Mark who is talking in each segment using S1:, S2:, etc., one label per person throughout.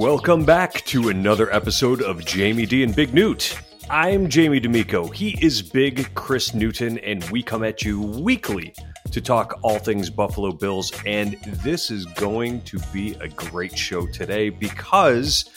S1: Welcome back to another episode of Jamie D and Big Newt. I'm Jamie D'Amico. He is Big Chris Newton, and we come at you weekly to talk all things Buffalo Bills. And this is going to be a great show today because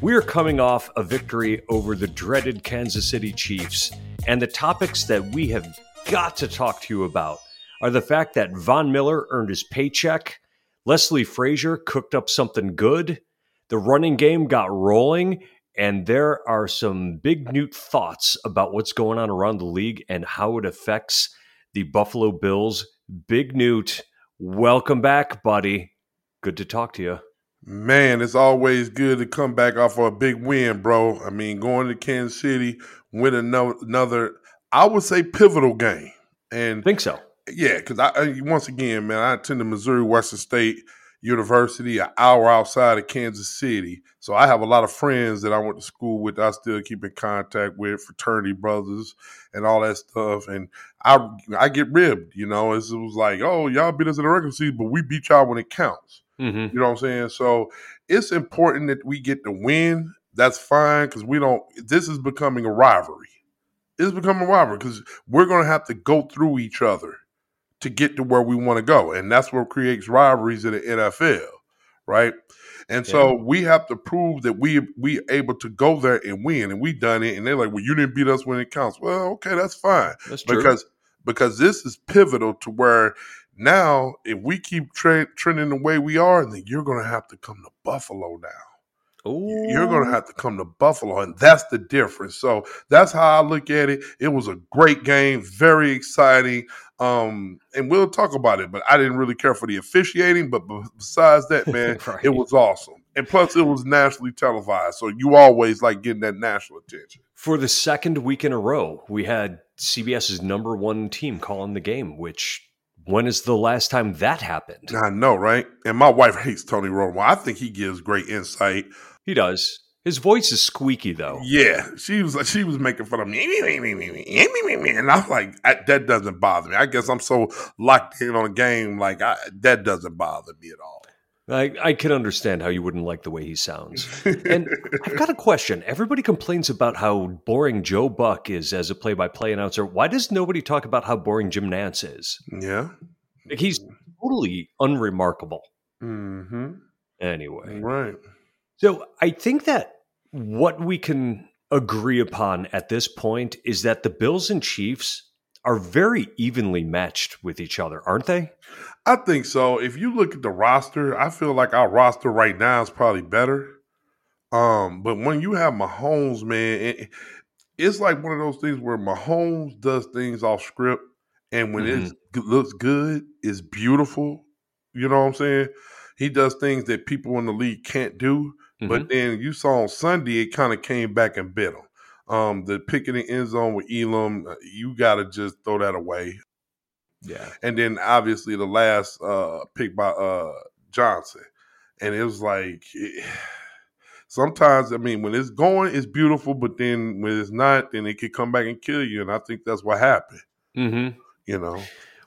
S1: we're coming off a victory over the dreaded Kansas City Chiefs. And the topics that we have got to talk to you about are the fact that Von Miller earned his paycheck, Leslie Frazier cooked up something good, the running game got rolling, and there are some big new thoughts about what's going on around the league and how it affects the Buffalo Bills. Big Newt, welcome back, buddy. Good to talk to you.
S2: Man, it's always good to come back off of a big win, bro. I mean, going to Kansas City, win another, another I would say, pivotal game. And
S1: I think so.
S2: Yeah, because I once again, man, I attended Missouri Western State University, an hour outside of Kansas City. So I have a lot of friends that I went to school with. I still keep in contact with fraternity brothers and all that stuff. And I I get ribbed, you know. It was like, oh, y'all beat us in the regular season, but we beat y'all when it counts. Mm-hmm. You know what I'm saying? So it's important that we get the win. That's fine because we don't. This is becoming a rivalry. It's becoming a rivalry because we're going to have to go through each other to get to where we want to go. And that's what creates rivalries in the NFL, right? And yeah. so we have to prove that we we able to go there and win, and we done it. And they're like, "Well, you didn't beat us when it counts." Well, okay, that's fine.
S1: That's
S2: true. Because because this is pivotal to where now, if we keep tra- trending the way we are, then you're going to have to come to Buffalo now.
S1: Ooh.
S2: You're going to have to come to Buffalo, and that's the difference. So that's how I look at it. It was a great game, very exciting. Um, and we'll talk about it, but I didn't really care for the officiating. But besides that, man, right. it was awesome. And plus, it was nationally televised. So you always like getting that national attention.
S1: For the second week in a row, we had CBS's number one team calling the game, which when is the last time that happened?
S2: I know, right? And my wife hates Tony Romo. I think he gives great insight.
S1: He does. His voice is squeaky though.
S2: Yeah, she was she was making fun of me, and I'm like, that doesn't bother me. I guess I'm so locked in on a game, like I, that doesn't bother me at all.
S1: I, I can understand how you wouldn't like the way he sounds. And I've got a question. Everybody complains about how boring Joe Buck is as a play-by-play announcer. Why does nobody talk about how boring Jim Nantz is?
S2: Yeah,
S1: like he's totally unremarkable.
S2: Mm-hmm.
S1: Anyway,
S2: right.
S1: So I think that what we can agree upon at this point is that the Bills and Chiefs are very evenly matched with each other, aren't they?
S2: I think so. If you look at the roster, I feel like our roster right now is probably better. Um, but when you have Mahomes, man, it, it's like one of those things where Mahomes does things off script, and when mm-hmm. it looks good, it's beautiful. You know what I'm saying? He does things that people in the league can't do. Mm-hmm. But then you saw on Sunday, it kind of came back and bit him. Um, the pick in the end zone with Elam, uh, you got to just throw that away.
S1: Yeah.
S2: And then obviously the last uh, pick by uh, Johnson. And it was like, it, sometimes, I mean, when it's going, it's beautiful, but then when it's not, then it could come back and kill you. And I think that's what happened.
S1: Mm-hmm.
S2: You know?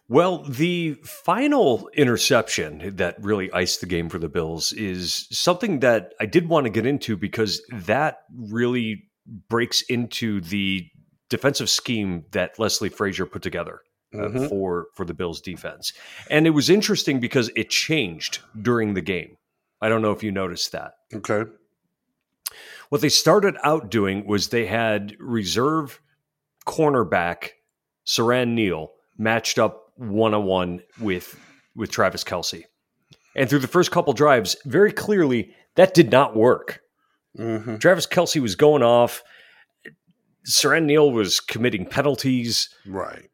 S1: Well, the final interception that really iced the game for the Bills is something that I did want to get into because that really breaks into the defensive scheme that Leslie Frazier put together. Uh, mm-hmm. for for the Bills defense. And it was interesting because it changed during the game. I don't know if you noticed that.
S2: Okay.
S1: What they started out doing was they had reserve cornerback Siran Neal matched up one on one with with Travis Kelce. And through the first couple drives, very clearly that did not work.
S2: Mm-hmm.
S1: Travis Kelce was going off. Siran Neal was committing penalties.
S2: Right.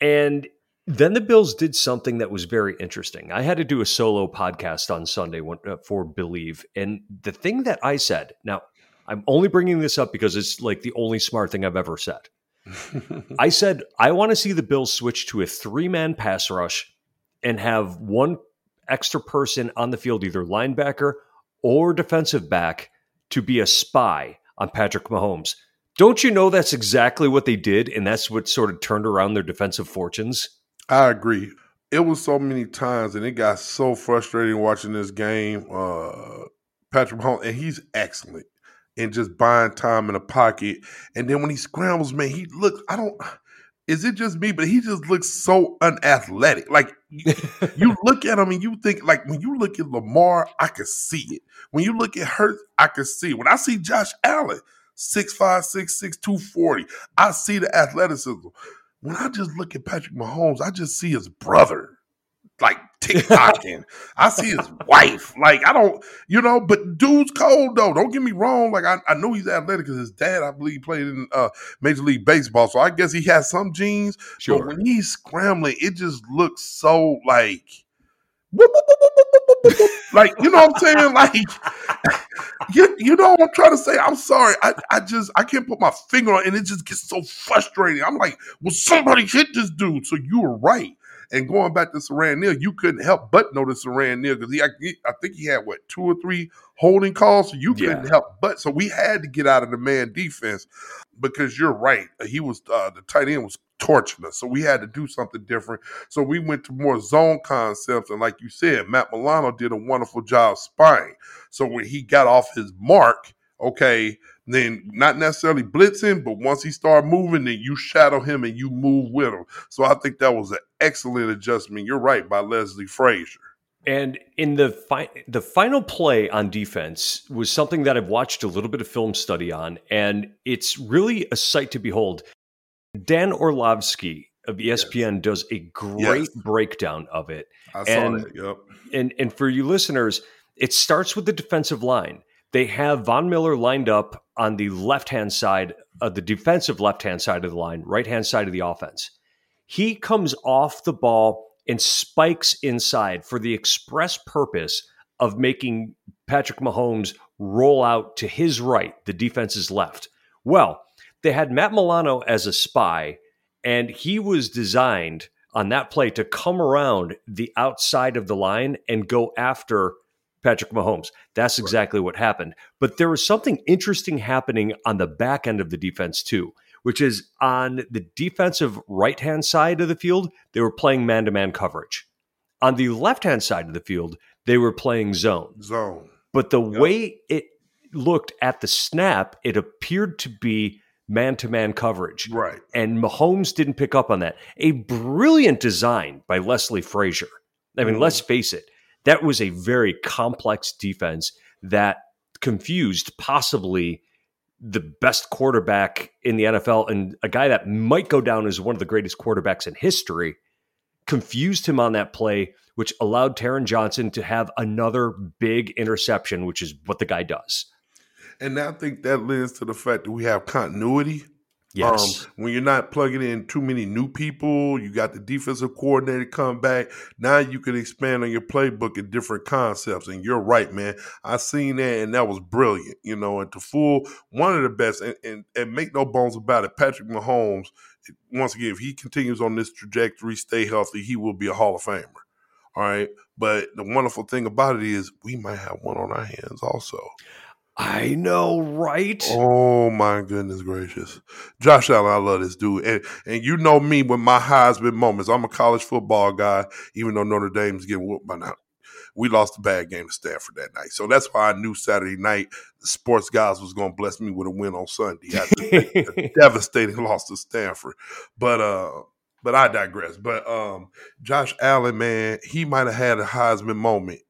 S1: And then the Bills did something that was very interesting. I had to do a solo podcast on Sunday uh, for Believe. And the thing that I said, now I'm only bringing this up because it's like the only smart thing I've ever said. I said, I want to see the Bills switch to a three man pass rush and have one extra person on the field, either linebacker or defensive back, to be a spy on Patrick Mahomes. Don't you know that's exactly what they did? And that's what sort of turned around their defensive fortunes?
S2: I agree. It was so many times, and it got so frustrating watching this game. Uh, Patrick Mahomes, and he's excellent in just buying time in a pocket. And then when he scrambles, man, he looks. I don't. Is it just me? But he just looks so unathletic. Like you look at him and you think, like when you look at Lamar, I can see it. When you look at Hurts, I can see it. When I see Josh Allen, six five, six six, two forty, I see the athleticism. When I just look at Patrick Mahomes, I just see his brother like TikToking. I see his wife. Like, I don't, you know, but dude's cold though. Don't get me wrong. Like, I, I know he's athletic because his dad, I believe, played in uh, Major League Baseball. So I guess he has some genes. Sure. But when he's scrambling, it just looks so like like, you know what I'm saying? Like, you, you know what I'm trying to say? I'm sorry. I, I just, I can't put my finger on it, and it just gets so frustrating. I'm like, well, somebody hit this dude. So you were right. And going back to Siran Neal, you couldn't help but notice Siran Neal because he, I, think he had what two or three holding calls, so you couldn't help but. So we had to get out of the man defense because you're right. He was uh, the tight end was torching us, so we had to do something different. So we went to more zone concepts, and like you said, Matt Milano did a wonderful job spying. So when he got off his mark, okay, then not necessarily blitzing, but once he start moving, then you shadow him and you move with him. So I think that was an excellent adjustment. You're right by Leslie Frazier.
S1: And in the fi- the final play on defense was something that I've watched a little bit of film study on, and it's really a sight to behold. Dan Orlovsky of ESPN yes. does a great yes. breakdown of it.
S2: I saw and, that. Yep.
S1: And and for you listeners, it starts with the defensive line. They have Von Miller lined up on the left hand side of the defensive left hand side of the line, right hand side of the offense. He comes off the ball and spikes inside for the express purpose of making Patrick Mahomes roll out to his right, the defense's left. Well, they had Matt Milano as a spy, and he was designed on that play to come around the outside of the line and go after Patrick Mahomes. That's exactly what happened. But there was something interesting happening on the back end of the defense, too, which is on the defensive right hand side of the field, they were playing man to man coverage. On the left hand side of the field, they were playing zone.
S2: Zone.
S1: But the yep. way it looked at the snap, it appeared to be man to man coverage.
S2: Right.
S1: And Mahomes didn't pick up on that. A brilliant design by Leslie Frazier. I mean, mm. let's face it, that was a very complex defense that confused possibly the best quarterback in the NFL and a guy that might go down as one of the greatest quarterbacks in history confused him on that play which allowed Taron Johnson to have another big interception which is what the guy does.
S2: And I think that lends to the fact that we have continuity
S1: Yes.
S2: Um, when you're not plugging in too many new people, you got the defensive coordinator come back. Now you can expand on your playbook and different concepts. And you're right, man. I seen that, and that was brilliant. You know, and to fool one of the best, and, and, and make no bones about it, Patrick Mahomes. Once again, if he continues on this trajectory, stay healthy, he will be a Hall of Famer. All right. But the wonderful thing about it is we might have one on our hands also.
S1: I know, right?
S2: Oh my goodness gracious, Josh Allen! I love this dude, and and you know me with my Heisman moments. I'm a college football guy, even though Notre Dame's getting whooped by now. We lost a bad game to Stanford that night, so that's why I knew Saturday night the sports guys was going to bless me with a win on Sunday. a devastating loss to Stanford, but uh, but I digress. But um, Josh Allen, man, he might have had a Heisman moment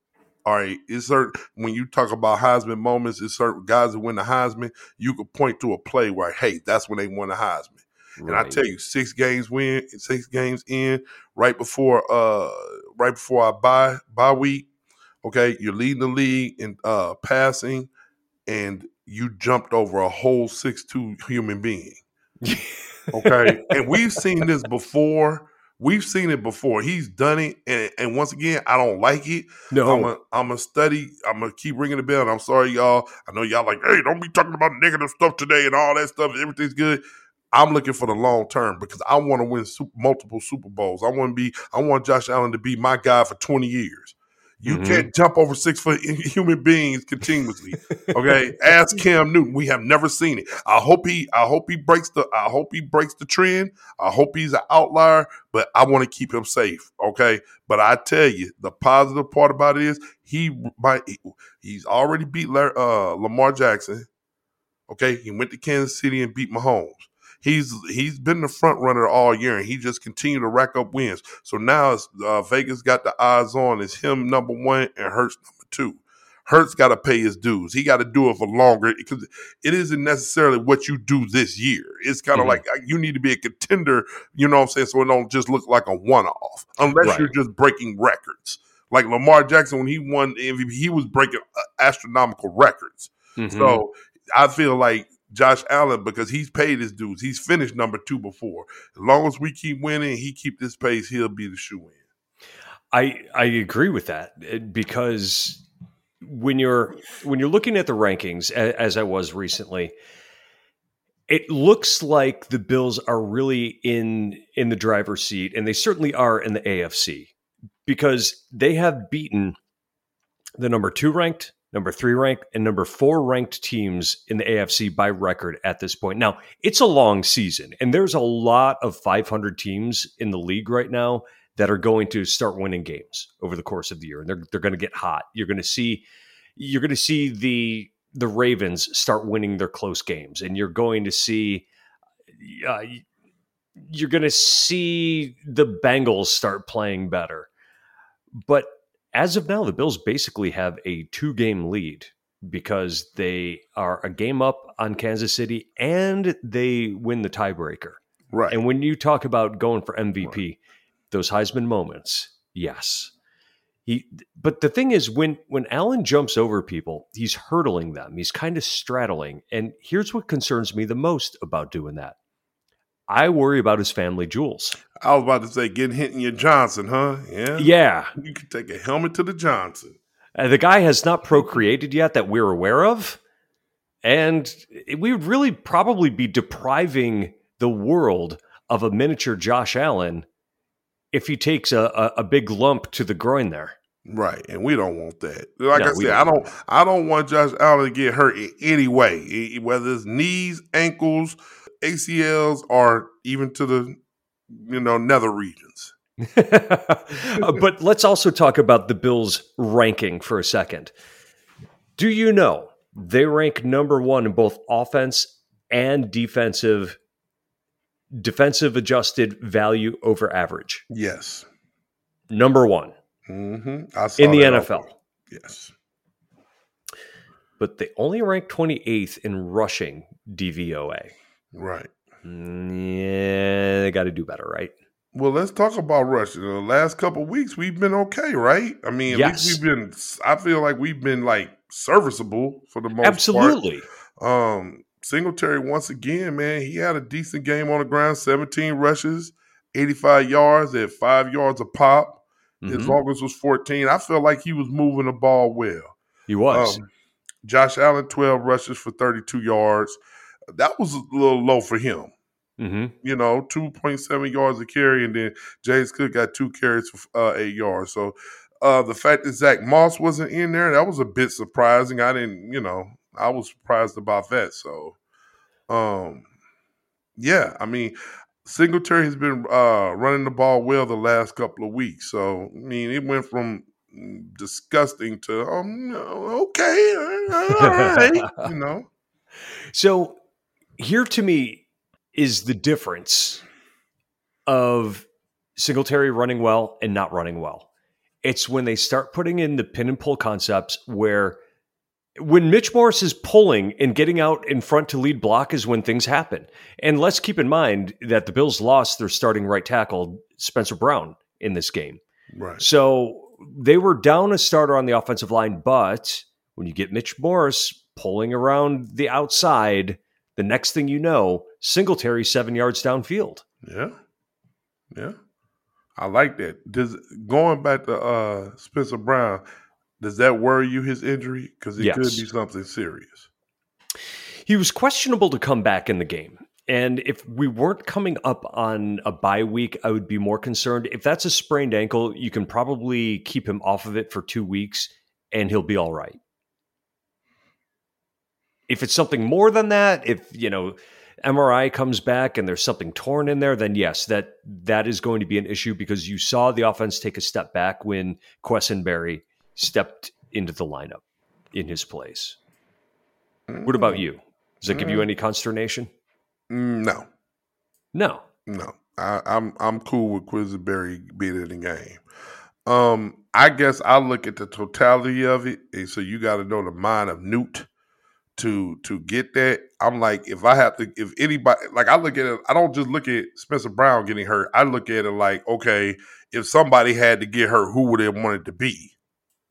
S2: all right, it's certain when you talk about Heisman moments, it's certain guys that win the Heisman, you could point to a play where, hey, that's when they won the Heisman. Right. And I tell you, six games win, six games in, right before uh right before our bye bye week, okay, you're leading the league in uh passing and you jumped over a whole six two human being. okay. and we've seen this before We've seen it before. He's done it, and, and once again, I don't like it.
S1: No,
S2: I'm a, I'm a study. I'm gonna keep ringing the bell. And I'm sorry, y'all. I know y'all like, hey, don't be talking about negative stuff today and all that stuff. Everything's good. I'm looking for the long term because I want to win super, multiple Super Bowls. I want to be. I want Josh Allen to be my guy for 20 years. You
S1: Mhm.
S2: can't jump over six foot human beings continuously. Okay, ask Cam Newton. We have never seen it. I hope he. I hope he breaks the. I hope he breaks the trend. I hope he's an outlier, but I want to keep him safe. Okay, but I tell you, the positive part about it is he might. He's already beat Lar- uh, Lamar Jackson. Okay, he went to Kansas City and beat Mahomes. He's he's been the front runner all year, and he just continued to rack up wins. So now it's, uh, Vegas got the eyes on is him number one and Hurts number two. Hurts got to pay his dues. He got to do it for longer because it isn't necessarily what you do this year. It's kind of
S1: Mhm.
S2: like uh, you need to be a contender. You know what I'm saying? So it don't just look like a one off, unless
S1: Right.
S2: you're just breaking records. Like Lamar Jackson, when he won MVP, he was breaking uh, astronomical records.
S1: Mhm.
S2: So I feel like Josh Allen, because he's paid his dues, he's finished number two before. As long as we keep winning, he keep this pace, he'll be the shoe in.
S1: I I agree with that uh, because when you're when you're looking at the rankings as I was recently, it looks like the Bills are really in in the driver's seat, and they certainly are in the AFC because they have beaten the number two ranked, number three ranked, and number four ranked teams in the AFC by record at this point. Now it's a long season, and there's a lot of 500 teams in the league right now that are going to start winning games over the course of the year, and they're they're going to get hot. You're going to see you're going to see the the Ravens start winning their close games, and you're going to see uh, you're going to see the Bengals start playing better. But as of now, the Bills basically have a two game lead because they are a game up on Kansas City and they win the tiebreaker.
S2: Right.
S1: And when you talk about going for MVP, those Heisman moments, yes. He, but the thing is, when when Allen jumps over people, he's hurdling them. He's kind of straddling. And here's what concerns me the most about doing that. I worry about his family jewels.
S2: I was about to say, getting hit in your Johnson, huh? Yeah.
S1: Yeah,
S2: You could take a helmet to the Johnson.
S1: Uh, the guy has not procreated yet that we're aware of. And we would really probably be depriving the world of a miniature Josh Allen if he takes a, a, a big lump to the groin there.
S2: Right, and we don't want that. Like
S1: No,
S2: I said,
S1: don't
S2: I don't. I don't want Josh Allen to get hurt in any way, whether it's knees, ankles, ACLs, or even to the you know nether regions.
S1: Uh, but let's also talk about the Bills' ranking for a second. Do you know they rank number one in both offense and defensive defensive adjusted value over average?
S2: Yes.
S1: Number one
S2: hmm
S1: in the NFL.
S2: also. Yes.
S1: But they only rank 28th in rushing DVOA.
S2: Right.
S1: Mm, Yeah, they got to do better, right?
S2: Well, let's talk about rushing. The last couple of weeks, we've been okay, right? I mean, at
S1: Yes.
S2: least we've been. I feel like we've been like serviceable for the most part.
S1: Absolutely.
S2: Um, Singletary once again, man, he had a decent game on the ground. Seventeen rushes, eighty-five yards at five yards a pop. His
S1: Mhm.
S2: longest was fourteen. I felt like he was moving the ball well.
S1: He was.
S2: Um, Josh Allen, twelve rushes for thirty-two yards. That was a little low for him.
S1: hmm
S2: You know, two point seven yards a carry, and then James Cook got two carries for uh, eight yards. So uh, the fact that Zach Moss wasn't in there, that was a bit surprising. I didn't, you know, I was surprised about that. So, um, yeah, I mean, Singletary has been uh, running the ball well the last couple of weeks. So, I mean, it went from disgusting to um, okay, all right, you know.
S1: So here to me is the difference of Singletary running well and not running well. It's when they start putting in the pin and pull concepts where when Mitch Morse is pulling and getting out in front to lead block is when things happen. And let's keep in mind that the Bills lost their starting right tackle, Spencer Brown, in this game.
S2: Right.
S1: So they were down a starter on the offensive line, but when you get Mitch Morse pulling around the outside, the next thing you know, Singletary seven yards downfield.
S2: Yeah. Yeah. I like that. Does going back to uh Spencer Brown, does that worry you his injury? Because it could be something serious.
S1: He was questionable to come back in the game. And if we weren't coming up on a bye week, I would be more concerned. If that's a sprained ankle, you can probably keep him off of it for two weeks and he'll be all right. If it's something more than that, if, you know, MRI comes back and there's something torn in there, then yes, that that is going to be an issue because you saw the offense take a step back when Quessenberry stepped into the lineup in his place. What about mm. you? Does that give you mm. any consternation?
S2: Mm, no,
S1: no,
S2: no. I, am I'm, I'm cool with Quessenberry being in the game. Um, I guess I look at the totality of it, and so you got to know the mind of Newt to to get that. I'm like, if I have to, if anybody, like I look at it, I don't just look at Spencer Brown getting hurt. I look at it like, okay, if somebody had to get hurt, who would it want it to be?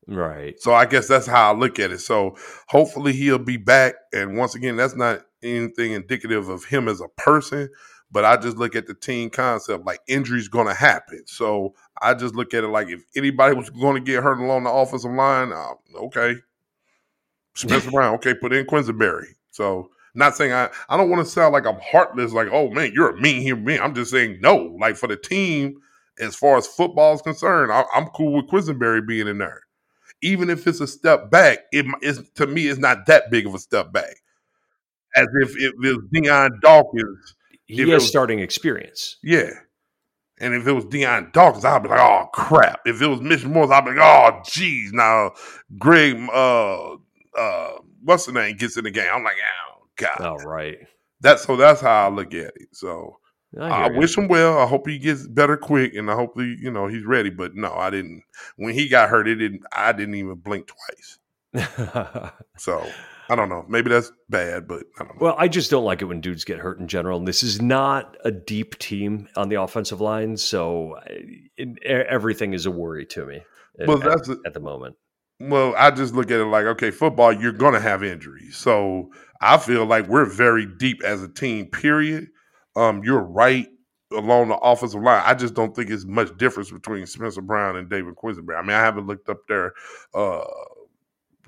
S1: Right.
S2: So I guess that's how I look at it. So hopefully he'll be back. And once again, that's not anything indicative of him as a person, but I just look at the team concept like injuries going to happen. So I just look at it like if anybody was going to get hurt along the offensive line, uh, okay, Spencer Brown, okay, put in Quessenberry. So not saying I I don't want to sound like I'm heartless, like oh man, you're a mean human being. I'm just saying no, like for the team, as far as football is concerned, I, am cool with Quessenberry being in there even if it's a step back, it is to me it's not that big of a step back. As if it was Dion Dawkins.
S1: He has was, starting experience.
S2: Yeah. And if it was Dion Dawkins, I'd be like, oh crap. If it was Mitch Morse, I'd be like, oh geez. Now Greg uh uh what's the name gets in the game. I'm like, oh God.
S1: All right.
S2: That's so that's how I look at it. So I, I wish him well. I hope he gets better quick, and I hope he, you know, he's ready. But no, I didn't. When he got hurt, it didn't. I didn't even blink twice. so I don't know. Maybe that's bad, but I don't know.
S1: Well, I just don't like it when dudes get hurt in general. And this is not a deep team on the offensive line, so it, everything is a worry to me. Well, at, that's a, at the moment.
S2: Well, I just look at it like, okay, football, you're going to have injuries. So I feel like we're very deep as a team. Period um, you're right along the offensive line. I just don't think it's much difference between Spencer Brown and David Quessenberry. I mean, I haven't looked up their uh,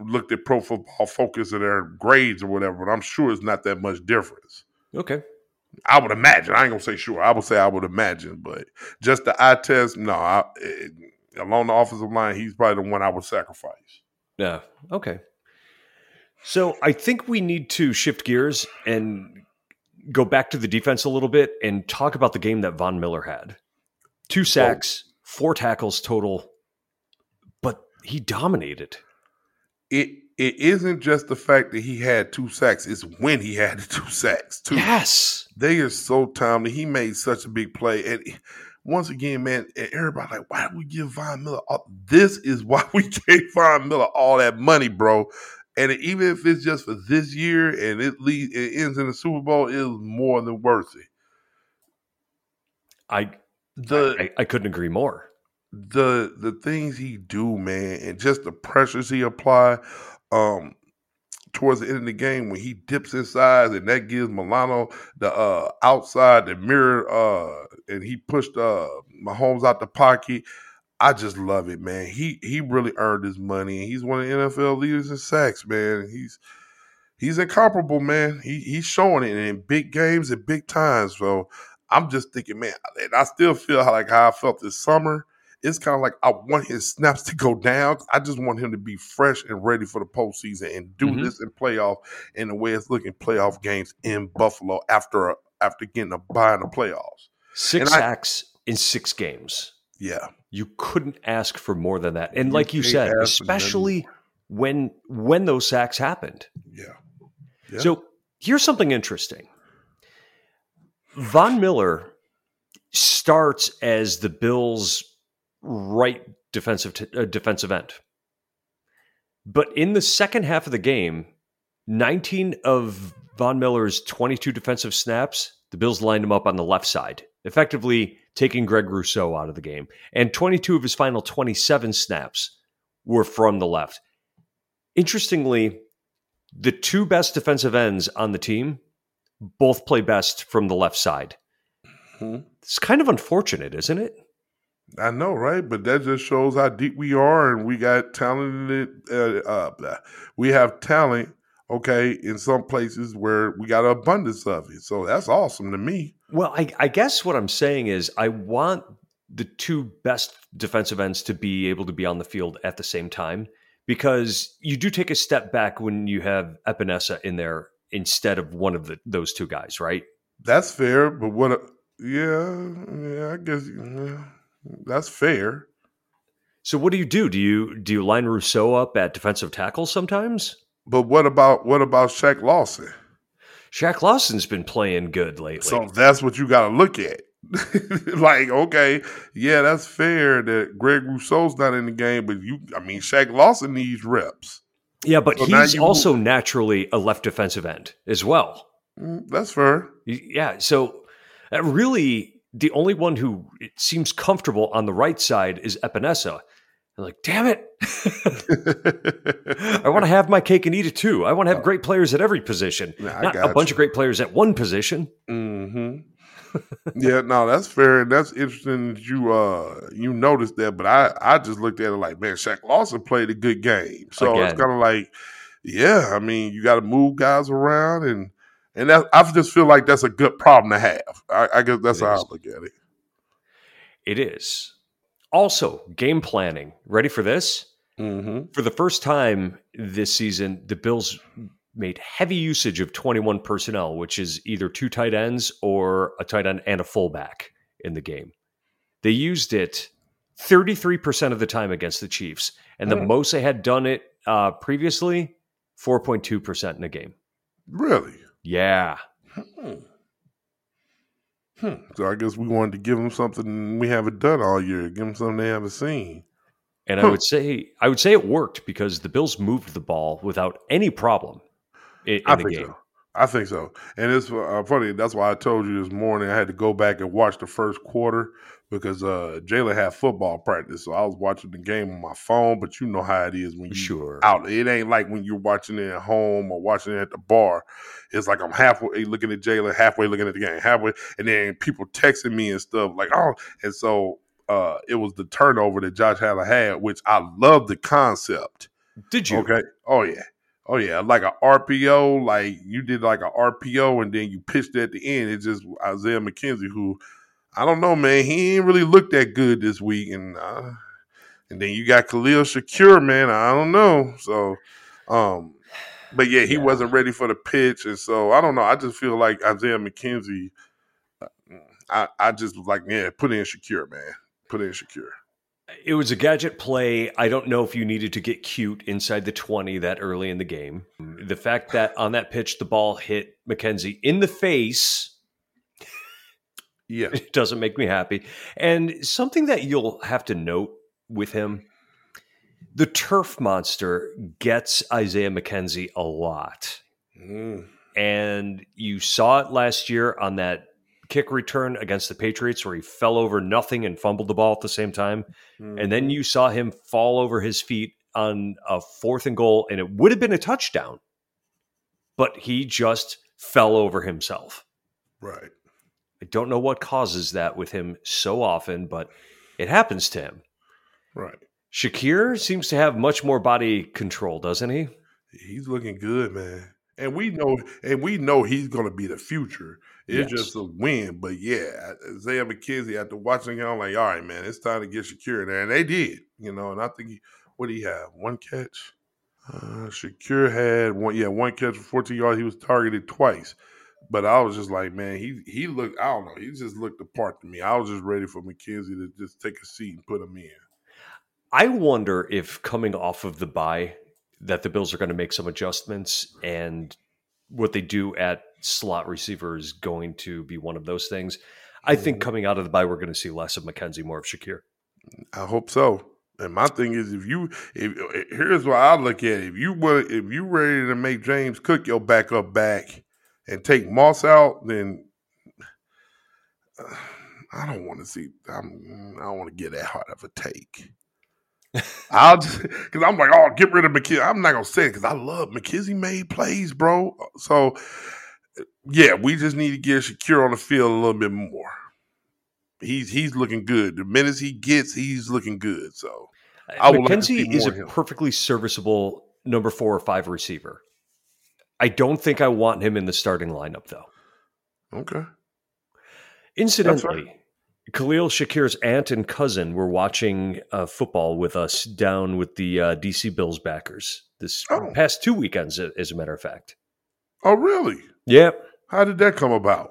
S2: looked at Pro Football Focus of their grades or whatever, but I'm sure it's not that much difference.
S1: Okay.
S2: I would imagine. I ain't gonna say sure. I would say I would imagine, but just the eye test, no. I, it, along the offensive line, he's probably the one I would sacrifice.
S1: Yeah. Okay. So I think we need to shift gears and go back to the defense a little bit and talk about the game that Von Miller had. Two oh. sacks, four tackles total, but he dominated.
S2: It it isn't just the fact that he had two sacks, it's when he had the two sacks too.
S1: Yes.
S2: They are so timely. He made such a big play. And once again, man, everybody like, why did we give Von Miller all this is why we gave Von Miller all that money, bro. And even if it's just for this year and it leads, it ends in the Super Bowl, it is more than worth it.
S1: I the I, I, couldn't agree more.
S2: The the things he do, man, and just the pressures he apply, um, towards the end of the game when he dips inside and that gives Milano the uh outside the mirror uh and he pushed uh Mahomes out the pocket. I just love it, man. He he really earned his money. He's one of the NFL leaders in sacks, man. He's he's incomparable, man. He he's showing it in big games at big times. So I'm just thinking, man, and I still feel like how I felt this summer. It's kind of like I want his snaps to go down. I just want him to be fresh and ready for the postseason and do mm-hmm. this in playoff in the way it's looking playoff games in Buffalo after after getting a bye in the playoffs.
S1: Six sacks in six games.
S2: Yeah.
S1: You couldn't ask for more than that. And you like you said, especially when when those sacks happened.
S2: Yeah.
S1: yeah. So here's something interesting. Von Miller starts as the Bills' right defensive t- uh, defensive end. But in the second half of the game, 19 of Von Miller's 22 defensive snaps, the Bills lined him up on the left side, effectively taking Greg Rousseau out of the game. And 22 of his final 27 snaps were from the left. Interestingly, the two best defensive ends on the team both play best from the left side. Mm-hmm. It's kind of unfortunate, isn't it?
S2: I know, right? But that just shows how deep we are, and we got talented. Uh, uh, we have talent okay, in some places where we got an abundance of it. So that's awesome to me.
S1: Well, I, I guess what I'm saying is I want the two best defensive ends to be able to be on the field at the same time because you do take a step back when you have Epenesa in there instead of one of the, those two guys, right?
S2: That's fair, but what? Yeah, yeah, I guess yeah, that's fair.
S1: So what do you do? Do you do you line Rousseau up at defensive tackle sometimes?
S2: But what about what about Shaq Lawson?
S1: Shaq Lawson's been playing good lately.
S2: So that's what you got to look at. like, okay, yeah, that's fair that Greg Rousseau's not in the game, but you, I mean, Shaq Lawson needs reps.
S1: Yeah, but so he's also naturally a left defensive end as well.
S2: Mm, that's fair.
S1: Yeah, so uh, really, the only one who seems comfortable on the right side is Epenesa. I'm like, damn it. I want to have my cake and eat it too. I want to have great players at every position, nah, not a bunch you. of great players at one position.
S2: Mm-hmm yeah, no, that's fair, and that's interesting that you uh you noticed that. But I I just looked at it like, man, Shaq Lawson played a good game, so Again. it's kind of like, yeah, I mean, you got to move guys around, and and that I just feel like that's a good problem to have. I, I guess that's it how is. I look at it.
S1: It is. Also, game planning. Ready for this?
S2: Mm-hmm.
S1: For the first time this season, the Bills made heavy usage of 21 personnel, which is either two tight ends or a tight end and a fullback in the game. They used it 33% of the time against the Chiefs. And the mm. most they had done it uh, previously, 4.2% in a game.
S2: Really?
S1: Yeah.
S2: Hmm. Hmm. So I guess we wanted to give them something we haven't done all year. Give them something they haven't seen.
S1: And I would say I would say it worked because the Bills moved the ball without any problem in, in
S2: I
S1: the
S2: think
S1: game.
S2: So. I think so. And it's uh, funny. That's why I told you this morning I had to go back and watch the first quarter because uh, Jalen had football practice. So I was watching the game on my phone, but you know how it is when you
S1: sure.
S2: out. It ain't like when you're watching it at home or watching it at the bar. It's like I'm halfway looking at Jalen, halfway looking at the game, halfway, and then people texting me and stuff like, oh, and so uh, it was the turnover that Josh Allen had, which I love the concept.
S1: Did you?
S2: Okay. Oh yeah. Oh yeah, like a RPO, like you did like a RPO, and then you pitched at the end. It's just Isaiah McKenzie, who I don't know, man. He ain't really looked that good this week, and uh, and then you got Khalil Shakir, man. I don't know. So, um, but yeah, he yeah. wasn't ready for the pitch, and so I don't know. I just feel like Isaiah McKenzie. Uh, I I just like yeah, put in Shakir, man. Put in Shakir.
S1: It was a gadget play. I don't know if you needed to get cute inside the 20 that early in the game. The fact that on that pitch the ball hit McKenzie in the face
S2: yeah,
S1: it doesn't make me happy. And something that you'll have to note with him, the turf monster gets Isaiah McKenzie a lot.
S2: Mm.
S1: And you saw it last year on that kick return against the Patriots where he fell over nothing and fumbled the ball at the same time. Mm-hmm. And then mm-hmm. you saw him fall over his feet on a fourth and goal, and it would have been a touchdown, but he just fell over himself.
S2: Right.
S1: I don't know what causes that with him so often, but it happens to him.
S2: Right.
S1: Shakir seems to have much more body control, doesn't he?
S2: He's looking good, man. And we know and we know he's gonna be the future. It's yes. just a win. But yeah, Isaiah McKenzie, after watching him, I'm like, all right, man, it's time to get Shakir there. And they did, you know, and I think he, what did he have? One catch? Uh, Shakir had one, yeah, one catch for 14 yards. He was targeted twice. But I was just like, man, he he looked, I don't know, he just looked apart to me. I was just ready for McKenzie to just take a seat and put him in.
S1: I wonder if coming off of the bye that the Bills are going to make some adjustments and what they do at slot receiver is going to be one of those things. I think mm-hmm. coming out of the bye, we're going to see less of McKenzie, more of Shakir.
S2: I hope so. And my thing is, if you, if here's what I look at: if you were, if you ready to make James Cook your backup back and take Moss out, then uh, I don't want to see. I'm, I don't want to get that hard of a take. I'll just because I'm like, oh, get rid of McKenzie. I'm not gonna say it because I love McKenzie made plays, bro. So yeah, we just need to get Shakir on the field a little bit more. He's he's looking good. The minutes he gets, he's looking good. So
S1: I McKenzie like is a perfectly serviceable number four or five receiver. I don't think I want him in the starting lineup, though.
S2: Okay.
S1: Incidentally, Khalil Shakir's aunt and cousin were watching uh, football with us down with the uh, DC Bills backers this
S2: Oh.
S1: past two weekends, as a matter of fact.
S2: Oh, really?
S1: Yep.
S2: How did that come about?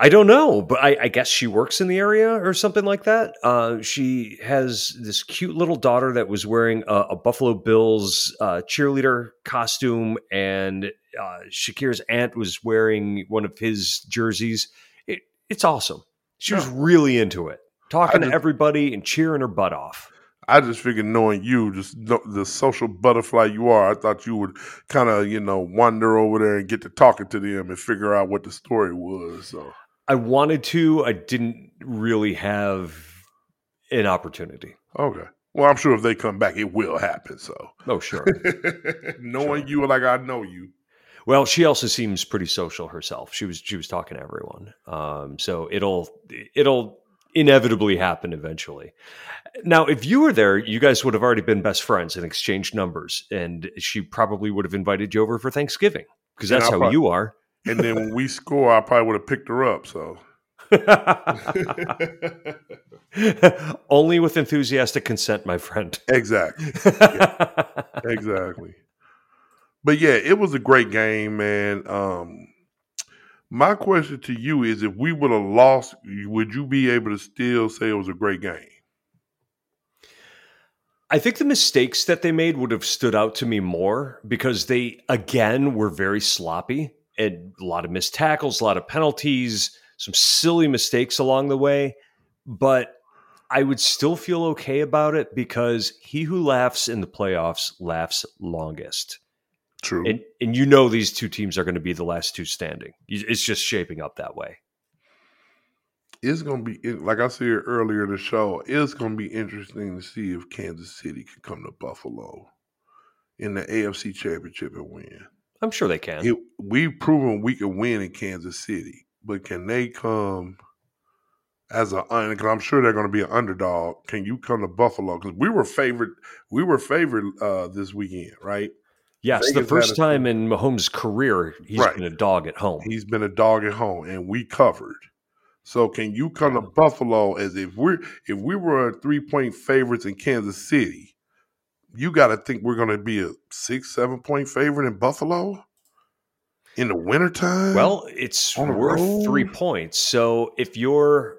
S1: I don't know, but I, I guess she works in the area or something like that. Uh, she has this cute little daughter that was wearing a, a Buffalo Bills uh, cheerleader costume, and uh, Shakir's aunt was wearing one of his jerseys. It, it's awesome. She was really into it, talking
S2: I
S1: to everybody and cheering her butt off.
S2: I just figured, knowing you, just the social butterfly you are, I thought you would kind of, you know, wander over there and get to talking to them and figure out what the story was. So,
S1: I wanted to, I didn't really have an opportunity.
S2: okay. Well, I'm sure if they come back, it will happen. So,
S1: Oh, sure.
S2: knowing you like I know you,
S1: Well, she also seems pretty social herself. She was she was talking to everyone. Um, so it'll it'll inevitably happen eventually. Now, if you were there, you guys would have already been best friends and exchanged numbers, and she probably would have invited you over for Thanksgiving because that's how
S2: prob-
S1: you are.
S2: And then when we score, I probably would have picked her up. So,
S1: Only with enthusiastic consent, my friend.
S2: exactly, exactly. But yeah, it was a great game, man. Um, my question to you is: If we would have lost, would you be able to still say it was a great game?
S1: I think the mistakes that they made would have stood out to me more because they, again, were very sloppy and a lot of missed tackles, a lot of penalties, some silly mistakes along the way. But I would still feel okay about it because he who laughs in the playoffs laughs longest.
S2: True.
S1: And, and you know these two teams are going to be the last two standing. It's just shaping up that way.
S2: it's going to be like I said earlier in the show. It's going to be interesting to see if Kansas City can come to Buffalo in the AFC Championship and win.
S1: I'm sure they can.
S2: It, we've proven we can win in Kansas City, but can they come as a? Because I'm sure they're going to be an underdog. Can you come to Buffalo? Because we were favored. We were favored uh, this weekend, right?
S1: yes, the
S2: Vegas had
S1: first time in Mahomes' career, he's
S2: Right.
S1: been a dog at home.
S2: He's been a dog at home, and we covered. So can you come to Buffalo as if we're if we were three point favorites in Kansas City? You got to think we're going to be a six seven point favorite in Buffalo in the wintertime.
S1: Well, it's worth
S2: road?
S1: three points. So if you're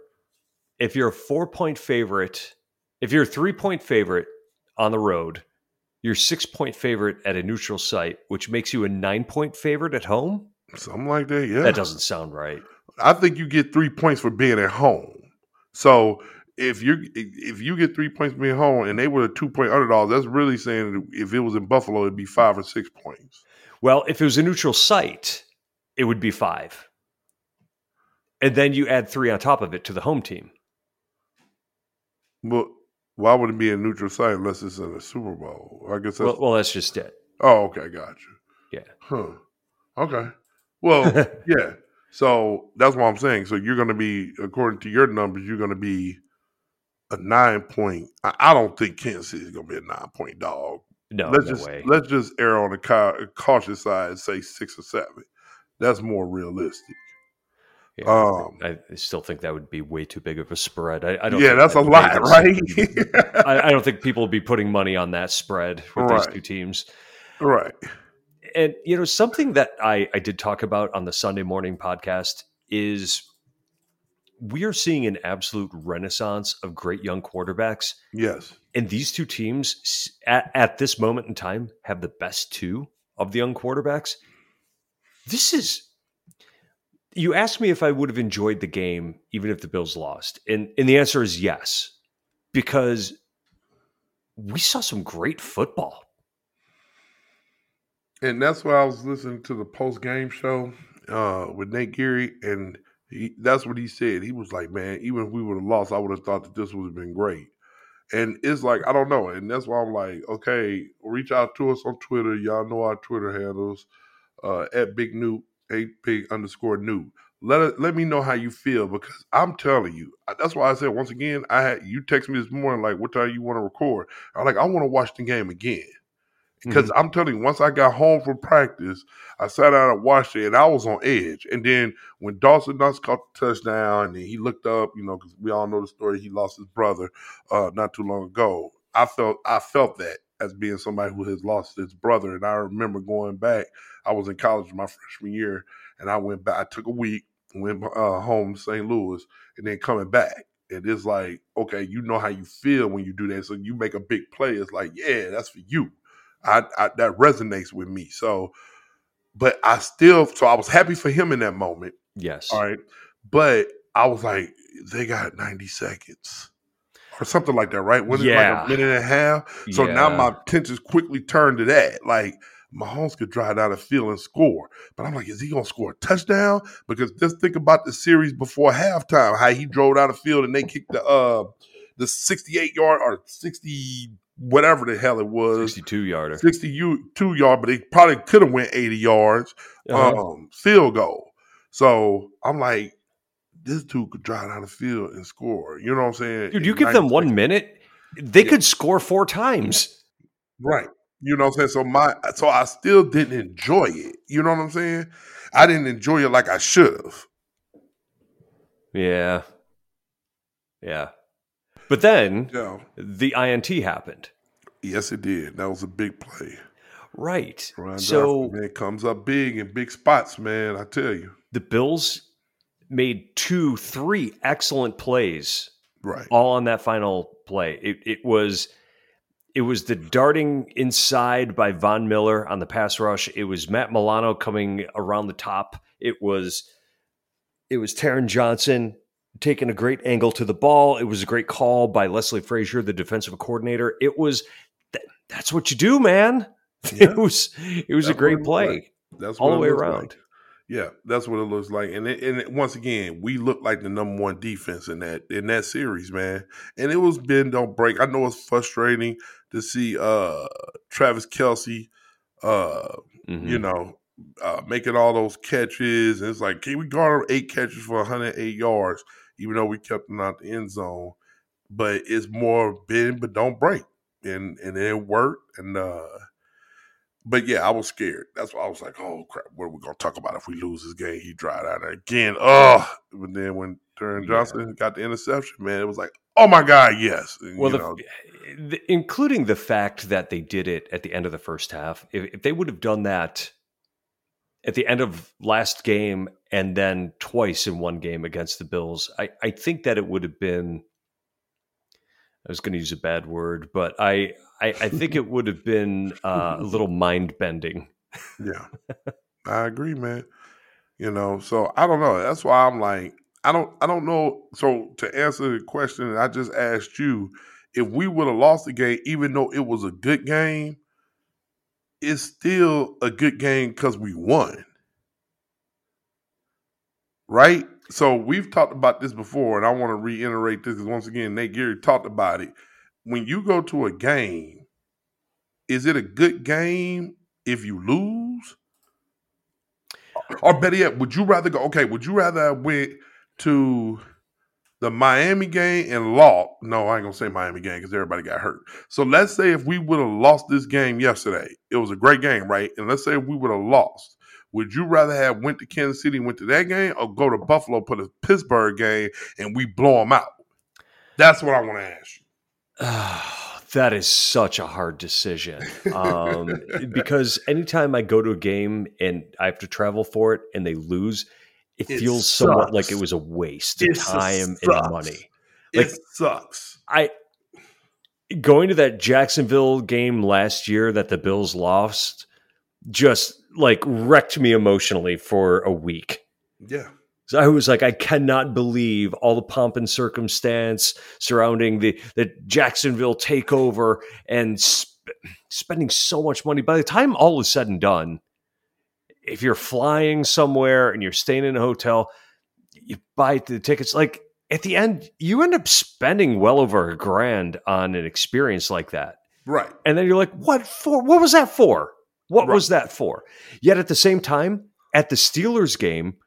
S1: if you're a four point favorite, if you're a three point favorite on the road, you're six point favorite at a neutral site, which makes you a nine point favorite at home.
S2: something like that. Yeah,
S1: That doesn't sound right.
S2: I think you get three points for being at home. So if you if you get three points for being home, and they were a two point underdog, that's really saying if it was in Buffalo, it'd be five or six points.
S1: Well, if it was a neutral site, it would be five. And then you add three on top of it to the home team.
S2: Well, why would it be a neutral site unless it's in a Super Bowl? I guess that's.
S1: Well, well, that's just it.
S2: oh, okay, got you.
S1: Yeah.
S2: Huh. Okay. Well, yeah. So that's what I'm saying. So you're going to be, according to your numbers, you're going to be a nine point. I, I don't think Kansas City is going to be a nine point dog.
S1: No,
S2: let's
S1: no
S2: just
S1: way.
S2: let's just err on the ca- cautious side and say six or seven. That's more realistic.
S1: Yeah,
S2: Um,
S1: I I still think that would be way too big of a spread. I, I don't.
S2: yeah, that's a lot, right?
S1: I, I don't think people would be putting money on that spread with these two teams.
S2: right.
S1: And you know, something that I, I did talk about on the Sunday morning podcast is we are seeing an absolute renaissance of great young quarterbacks.
S2: Yes.
S1: And these two teams at, at this moment in time have the best two of the young quarterbacks. This is you asked me if I would have enjoyed the game even if the Bills lost. And and the answer is yes. Because we saw some great football.
S2: And that's why I was listening to the post game show uh, with Nate Geary, and he, that's what he said. He was like, "Man, even if we would have lost, I would have thought that this would have been great." And it's like I don't know, and that's why I'm like, okay, reach out to us on Twitter. Y'all know our Twitter handles uh, at Big Newt, eight big underscore Newt. Let let me know how you feel because I'm telling you, that's why I said once again, I had you text me this morning like, what time you want to record? I'm like, I want to watch the game again. Because I'm telling you, once I got home from practice, I sat down and watched it, and I was on edge. And then when Dawson Knox caught the touchdown, and he looked up, you know, because we all know the story, he lost his brother uh, not too long ago. I felt I felt that as being somebody who has lost his brother, and I remember going back. I was in college my freshman year, and I went back. I took a week, went uh, home to St. Louis, and then coming back. And it's like, okay, you know how you feel when you do that. So you make a big play. It's like, yeah, that's for you. I, I that resonates with me. So, but I still, so I was happy for him in that moment.
S1: Yes.
S2: All right. But I was like, they got 90 seconds or something like that, right? When
S1: Yeah.
S2: like a minute and a half. So now my attention's quickly turned to that. Like Mahomes could drive down the field and score. But I'm like, is he gonna score a touchdown? Because just think about the series before halftime, how he drove down the field and they kicked the uh the 68 yard or 60 whatever the hell it was.
S1: 62 yarder.
S2: 62 yard, but they probably could have went 80 yards
S1: Uh-huh.
S2: um, field goal. So I'm like, this dude could drive down the field and score. You know what I'm saying?
S1: Dude, you give them one minute, they
S2: Yeah.
S1: could score four times.
S2: right? You know what I'm saying? So my, so I still didn't enjoy it. You know what I'm saying? I didn't enjoy it like I should have.
S1: Yeah. Yeah. But then
S2: know?
S1: the INT happened.
S2: Yes, it did. That was a big play.
S1: Right.
S2: Ryan
S1: so
S2: Johnson, man, it comes up big in big spots, man. I tell you.
S1: the Bills made two, three excellent plays
S2: Right.
S1: all on that final play. It, it was it was the darting inside by Von Miller on the pass rush. It was Matt Milano coming around the top. It was it was Taron Johnson taking a great angle to the ball. It was a great call by Leslie Frazier, the defensive coordinator. It was that, that's what you do, man.
S2: Yeah.
S1: It was it was
S2: That's
S1: a great play
S2: was. That's
S1: all the way around.
S2: Like. Yeah, that's what it looks like. And it, and it, once again, we look like the number one defense in that in that series, man. And it was bend don't break. I know it's frustrating to see uh Travis Kelce, uh,
S1: Mhm.
S2: you know, uh, making all those catches. And it's like, can we guard him eight catches for 108 yards, even though we kept him out the end zone? But it's more bend but don't break, and and it worked. And uh but yeah, I was scared. That's why I was like, "Oh crap, what are we gonna talk about if we lose this game?" He dried out there again. Oh, but then when Taron
S1: Yeah.
S2: Johnson got the interception, man, it was like, "Oh my god, yes!" And,
S1: Well,
S2: you
S1: the,
S2: know,
S1: the- including the fact that they did it at the end of the first half. If, if they would have done that at the end of last game and then twice in one game against the Bills, I, I think that it would have been. I was going to use a bad word, but I I, I think it would have been uh, a little mind bending.
S2: yeah, I agree, man. You know, so I don't know. That's why I'm like, I don't, I don't know. So to answer the question I just asked you, if we would have lost the game, even though it was a good game, it's still a good game because we won. Right? So we've talked about this before, and I want to reiterate this because once again, Nate Geary talked about it. When you go to a game, is it a good game if you lose? Or better yet, would you rather go? Okay, would you rather have went to the Miami game and lost? No, I ain't gonna say Miami game because everybody got hurt. So let's say if we would have lost this game yesterday, it was a great game, right? And let's say we would have lost, would you rather have went to Kansas City, and went to that game, or go to Buffalo, put a Pittsburgh game, and we blow them out? That's what I want to ask you.
S1: that is such a hard decision um, because anytime I go to a game and I have to travel for it and they lose, it,
S2: It
S1: feels somewhat
S2: sucks.
S1: like it was a waste of
S2: It
S1: time and money. Like-
S2: it sucks.
S1: I going to that Jacksonville game last year that the Bills lost just like wrecked me emotionally for a week.
S2: Yeah.
S1: So I was like, I cannot believe all the pomp and circumstance surrounding the the Jacksonville takeover and sp- spending so much money. By the time all is said and done, if you're flying somewhere and you're staying in a hotel, you buy the tickets. Like at the end, you end up spending well over a grand on an experience like that.
S2: Right.
S1: And then you're like, what for? What was that for? What
S2: Right.
S1: was that for? Yet at the same time, at the Steelers game,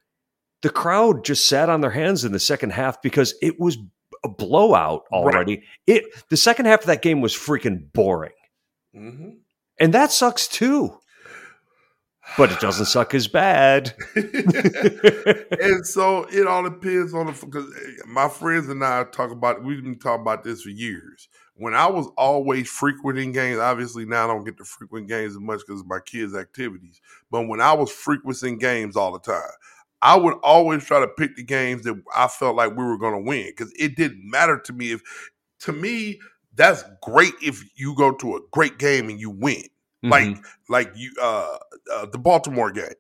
S1: the crowd just sat on their hands in the second half because it was a blowout already. It the second half of that game was freaking boring.
S2: Mm-hmm.
S1: And that sucks too. But it doesn't suck as bad.
S2: and so it all depends on the because eh, my friends and I talk about we've been talking about this for years. When I was always frequenting games, obviously now I don't get to frequent games as much because of my kids' activities. But when I was frequenting games all the time, I would always try to pick the games that I felt like we were going to win because it didn't matter to me if, to me, that's great if you go to a great game and you win. Mm-hmm. Like, like you, uh, uh, the Baltimore game.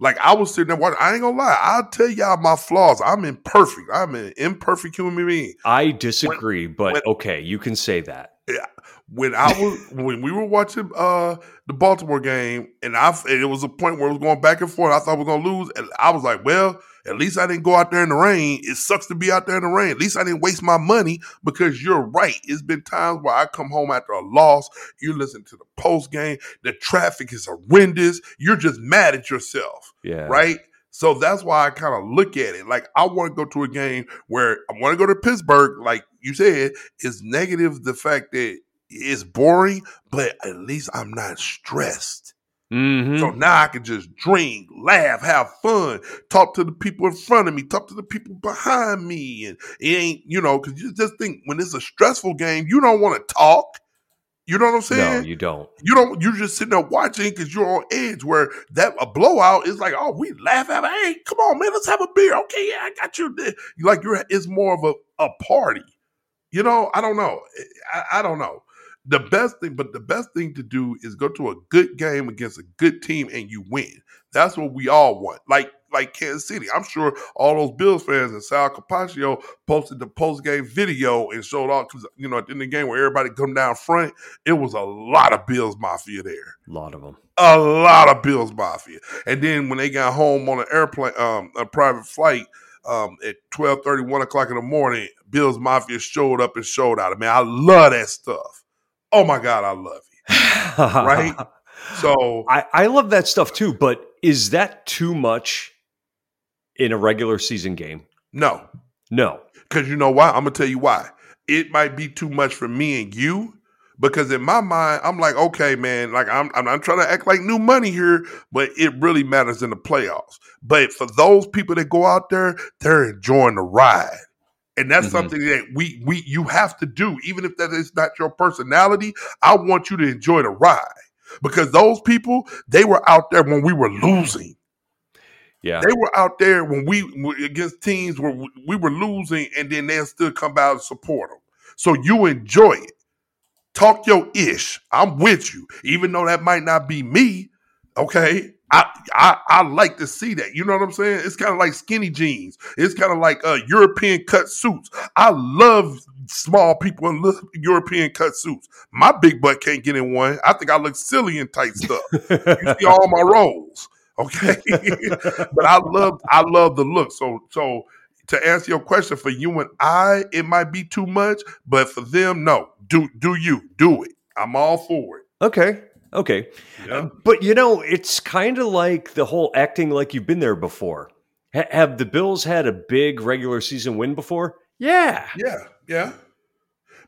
S2: Like I was sitting there watching. I ain't gonna lie. I'll tell y'all my flaws. I'm imperfect. I'm an imperfect human being.
S1: I disagree, when, but when, okay, you can say that.
S2: Yeah. When I was when we were watching uh the Baltimore game, and I and it was a point where it was going back and forth. I thought we are gonna lose, and I was like, well at least I didn't go out there in the rain. It sucks to be out there in the rain. At least I didn't waste my money because you're right. It's been times where I come home after a loss. You listen to the post game. The traffic is horrendous. You're just mad at yourself.
S1: Yeah.
S2: Right. So that's why I kind of look at it. Like I want to go to a game where I want to go to Pittsburgh. Like you said, it's negative the fact that it's boring, but at least I'm not stressed.
S1: Mm-hmm.
S2: So now I can just drink, laugh, have fun, talk to the people in front of me, talk to the people behind me. And it ain't, you know, because you just think when it's a stressful game, you don't want to talk. You know what I'm saying?
S1: No, you don't.
S2: You don't. You're just sitting there watching because you're on edge. Where that a blowout is like, oh, we laugh at. Hey, come on, man, let's have a beer. Okay, yeah, I got you. Like you're. It's more of a a party. You know, I don't know. I, I don't know the best thing, but the best thing to do is go to a good game against a good team and you win. That's what we all want. Like like Kansas City. I'm sure all those Bills fans and Sal Capaccio posted the post game video and showed off because you know at the end of the game where everybody come down front, it was a lot of Bills Mafia there.
S1: A lot of them.
S2: A lot of Bills Mafia. And then when they got home on an airplane, um, a private flight, um, at 12 30, 1 o'clock in the morning, Bills Mafia showed up and showed out. I mean, I love that stuff oh my God, I love you. right? So
S1: I, I love that stuff too, but is that too much in a regular season game?
S2: No.
S1: No.
S2: Because you know why? I'm gonna tell you why. It might be too much for me and you. Because in my mind, I'm like, okay, man, like I'm, I'm not trying to act like new money here, but it really matters in the playoffs. But for those people that go out there, they're enjoying the ride. And that's mm-hmm. something that we we you have to do, even if that is not your personality. I want you to enjoy the ride because those people they were out there when we were losing.
S1: Yeah,
S2: they were out there when we against teams where we were losing, and then they'll still come out and support them. So you enjoy it. Talk your ish. I'm with you, even though that might not be me. Okay, I, I I like to see that. You know what I'm saying? It's kind of like skinny jeans. It's kind of like uh, European cut suits. I love small people in European cut suits. My big butt can't get in one. I think I look silly in tight stuff. you see all my rolls, okay? but I love I love the look. So so to answer your question for you and I, it might be too much, but for them, no. Do do you do it? I'm all for it.
S1: Okay. Okay. Yeah. But you know, it's kind of like the whole acting like you've been there before. H- have the Bills had a big regular season win before? Yeah.
S2: Yeah. Yeah.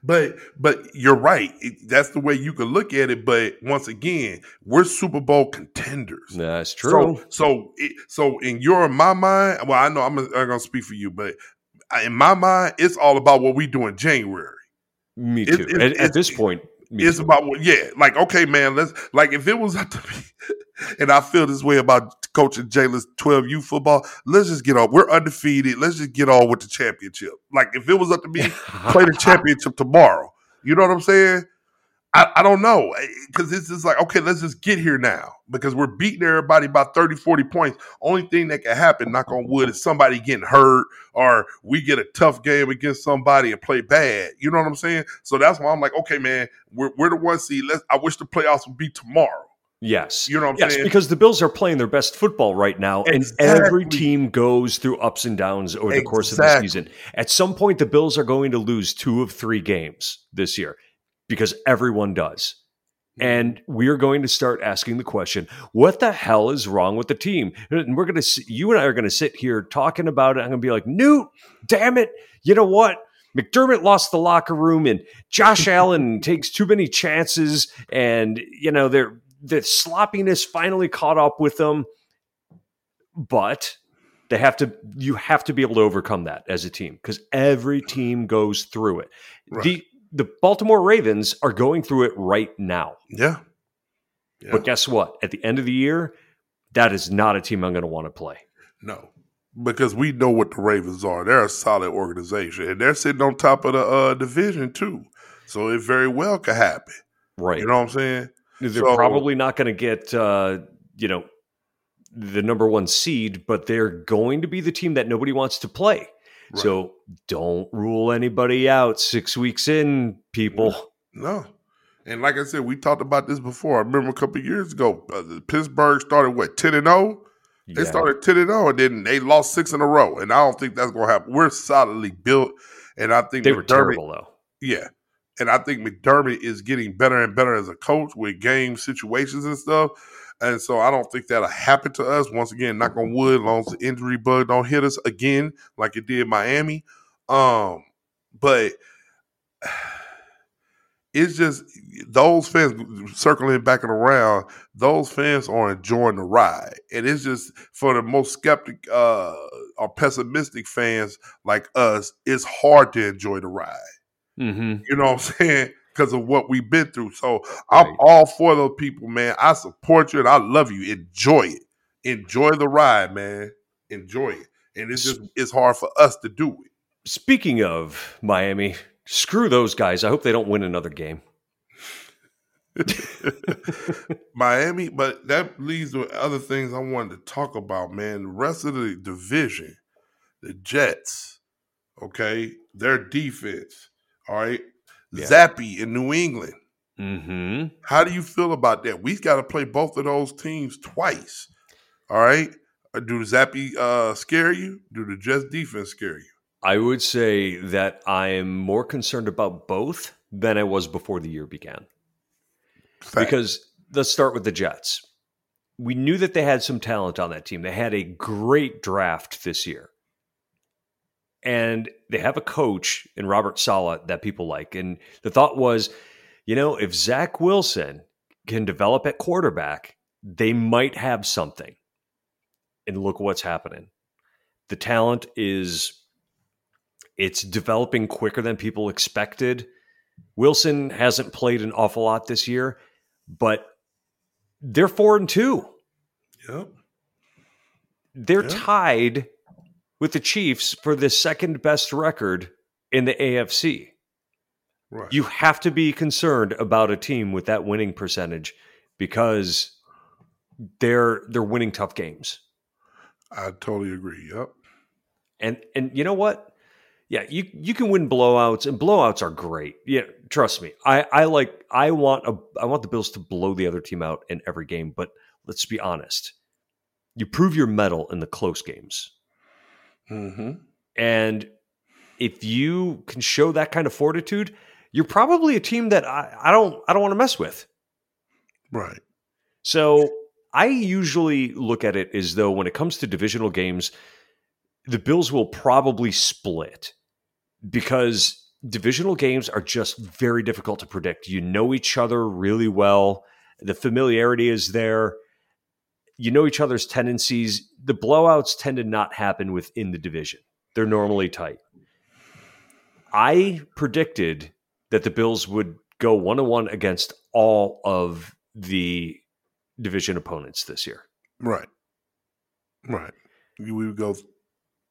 S2: But but you're right. It, that's the way you could look at it. But once again, we're Super Bowl contenders.
S1: That's true.
S2: So so it, so in your my mind, well, I know I'm, I'm going to speak for you, but in my mind, it's all about what we do in January.
S1: Me too. It, at, at, this point,
S2: it's about what, yeah, like okay, man. Let's like if it was up to me, and I feel this way about coaching Jalen's twelve U football. Let's just get on. We're undefeated. Let's just get on with the championship. Like if it was up to me, play the championship tomorrow. You know what I'm saying? I, I don't know eh, because it's just like okay let's just get here now because we're beating everybody by 30 40 points only thing that can happen knock on wood is somebody getting hurt or we get a tough game against somebody and play bad you know what i'm saying so that's why i'm like okay man we're, we're the one seed let's i wish the playoffs would be tomorrow
S1: Yes.
S2: You know what
S1: I'm
S2: yes, saying?
S1: because the Bills are playing their best football right now, exactly. and every team goes through ups and downs over the exactly. course of the season. At some point, the Bills are going to lose two of three games this year because everyone does. Mm-hmm. And we're going to start asking the question, what the hell is wrong with the team? And we're going to, you and I are going to sit here talking about it. I'm going to be like, Newt, damn it. You know what? McDermott lost the locker room, and Josh Allen takes too many chances, and you know they're the sloppiness finally caught up with them. But they have to you have to be able to overcome that as a team because every team goes through it. Right. The the Baltimore Ravens are going through it right now.
S2: Yeah.
S1: yeah. But guess what? At the end of the year, that is not a team I'm going to want to play.
S2: No. Because we know what the Ravens are. They're a solid organization and they're sitting on top of the uh, division too. So it very well could happen.
S1: Right.
S2: You know what I'm saying?
S1: They're so, probably not going to get uh, you know the number one seed, but they're going to be the team that nobody wants to play. Right. So don't rule anybody out six weeks in, people.
S2: No. And like I said, we talked about this before. I remember a couple years ago, uh, Pittsburgh started what ten and zero. Oh? They yeah. started ten and zero, and then they lost six in a row. And I don't think that's going to happen. We're solidly built, and I think
S1: they McDermott, were terrible though.
S2: Yeah, and I think McDermott is getting better and better as a coach with game situations and stuff. And so I don't think that'll happen to us. Once again, knock on wood, as long as the injury bug don't hit us again like it did Miami. Um, but it's just those fans circling back and around, those fans are enjoying the ride. And it's just for the most skeptic uh or pessimistic fans like us, it's hard to enjoy the ride.
S1: Mm-hmm.
S2: You know what I'm saying? Because of what we've been through. So I'm all for those people, man. I support you and I love you. Enjoy it. Enjoy the ride, man. Enjoy it. And it's just it's hard for us to do it.
S1: Speaking of Miami, screw those guys. I hope they don't win another game.
S2: Miami, but that leads to other things I wanted to talk about, man. The rest of the division, the Jets, okay, their defense, all right, yeah. Zappe in New England.
S1: Mm-hmm.
S2: How do you feel about that? We've got to play both of those teams twice. All right. Uh, do Zappe uh, scare you? Do the Jets defense scare you?
S1: I would say that I am more concerned about both than I was before the year began. Fact. Because let's start with the Jets. We knew that they had some talent on that team. They had a great draft this year and they have a coach in Robert Saleh that people like. And the thought was, you know, if Zach Wilson can develop at quarterback, they might have something. And look what's happening. The talent is it's developing quicker than people expected. Wilson hasn't played an awful lot this year, but they're four and two.
S2: Yep.
S1: They're yep. tied with the Chiefs for the second best record in the AFC. Right. You have to be concerned about a team with that winning percentage because they're they're winning tough games.
S2: I totally agree. Yep.
S1: And and you know what? Yeah, you you can win blowouts and blowouts are great. Yeah, trust me. I I like I want a I want the Bills to blow the other team out in every game, but let's be honest. You prove your mettle in the close games.
S2: Mm-hmm.
S1: And if you can show that kind of fortitude, you're probably a team that I, I don't I don't want to mess with.
S2: Right.
S1: So I usually look at it as though when it comes to divisional games, the Bills will probably split because divisional games are just very difficult to predict. You know each other really well. The familiarity is there you know each other's tendencies. The blowouts tend to not happen within the division. They're normally tight. I predicted that the Bills would go one on one against all of the division opponents this year.
S2: Right. Right. We would go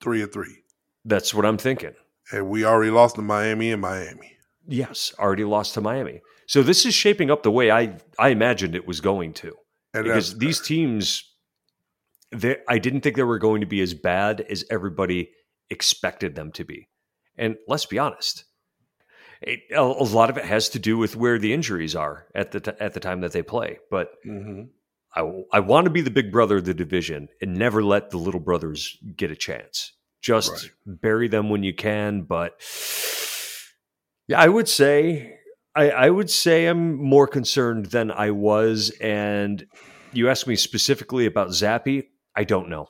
S2: three and three.
S1: That's what I'm thinking.
S2: And we already lost to Miami and Miami.
S1: Yes, already lost to Miami. So this is shaping up the way I I imagined it was going to. And because these teams, they, I didn't think they were going to be as bad as everybody expected them to be. And let's be honest, it, a, a, lot of it has to do with where the injuries are at the t- at the time that they play. But
S2: mm-hmm.
S1: I, I want to be the big brother of the division and never let the little brothers get a chance. Just right. bury them when you can. But yeah, I would say I, I would say I'm more concerned than I was. And you asked me specifically about Zappe. I don't know.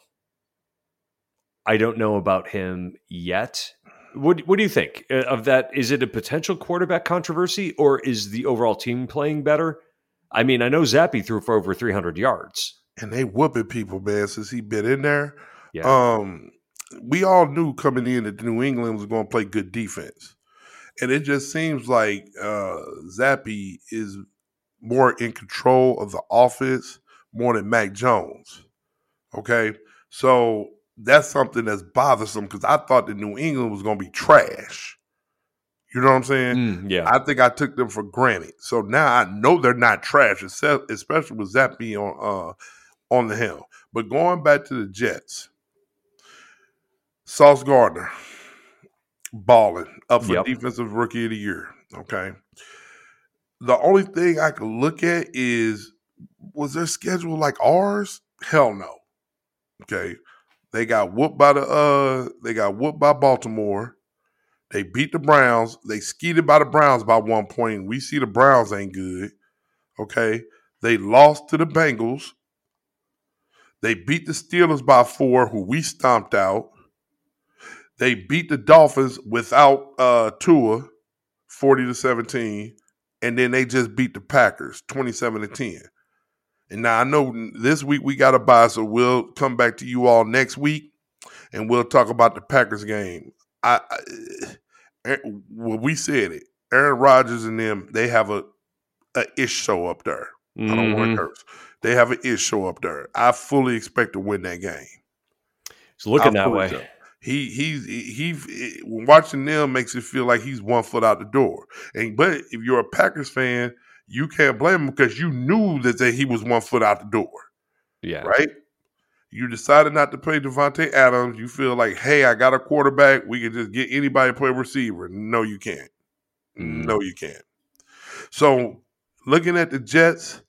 S1: I don't know about him yet. What What do you think uh, of that? Is it a potential quarterback controversy, or is the overall team playing better? I mean, I know Zappe threw for over 300 yards,
S2: and they whooping people, man. Since he been in there,
S1: yeah.
S2: um, we all knew coming in that New England was going to play good defense, and it just seems like uh, Zappe is more in control of the offense more than Mac Jones. Okay, so that's something that's bothersome because I thought that New England was going to be trash. You know what I'm saying?
S1: Mm, yeah.
S2: I think I took them for granted. So now I know they're not trash, except, especially with Zappe on uh, on the helm. But going back to the Jets, Sauce Gardner balling up for yep. defensive rookie of the year. Okay. The only thing I can look at is was their schedule like ours? Hell no. Okay. They got whooped by the uh they got whooped by Baltimore. They beat the Browns. They skeeted by the Browns by one point. We see the Browns ain't good. Okay. They lost to the Bengals. They beat the Steelers by four, who we stomped out. They beat the Dolphins without uh Tua, 40 to 17. And then they just beat the Packers 27 to 10. And now I know this week we got a bye, so we'll come back to you all next week, and we'll talk about the Packers game. I, I eh, well, we said it. Aaron Rodgers and them, they have a, a ish show up there. Mm-hmm. I don't want to curse. They have an ish show up there. I fully expect to win that game.
S1: It's looking that way.
S2: He he's he, he watching them makes it feel like he's one foot out the door. And but if you're a Packers fan, you can't blame him because you knew that, that he was one foot out the door.
S1: Yeah.
S2: Right? You decided not to play Davante Adams. You feel like, hey, I got a quarterback. We can just get anybody to play receiver. No, you can't. Mm. No, you can't. So looking at the Jets,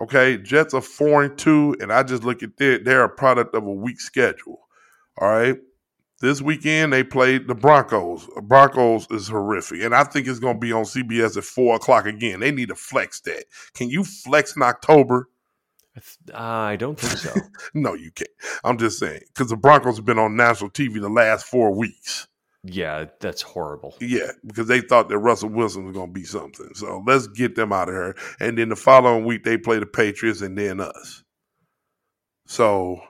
S2: okay, Jets are four and two, and I just look at their they're a product of a weak schedule. All right. This weekend they played the Broncos. Broncos is horrific, and I think it's going to be on CBS at four o'clock again. They need to flex that. Can you flex in October?
S1: I don't think so.
S2: no, you can't. I'm just saying because the Broncos have been on national TV the last four weeks.
S1: Yeah, that's horrible.
S2: Yeah, because they thought that Russell Wilson was going to be something. So let's get them out of here. And then the following week they play the Patriots and then us. So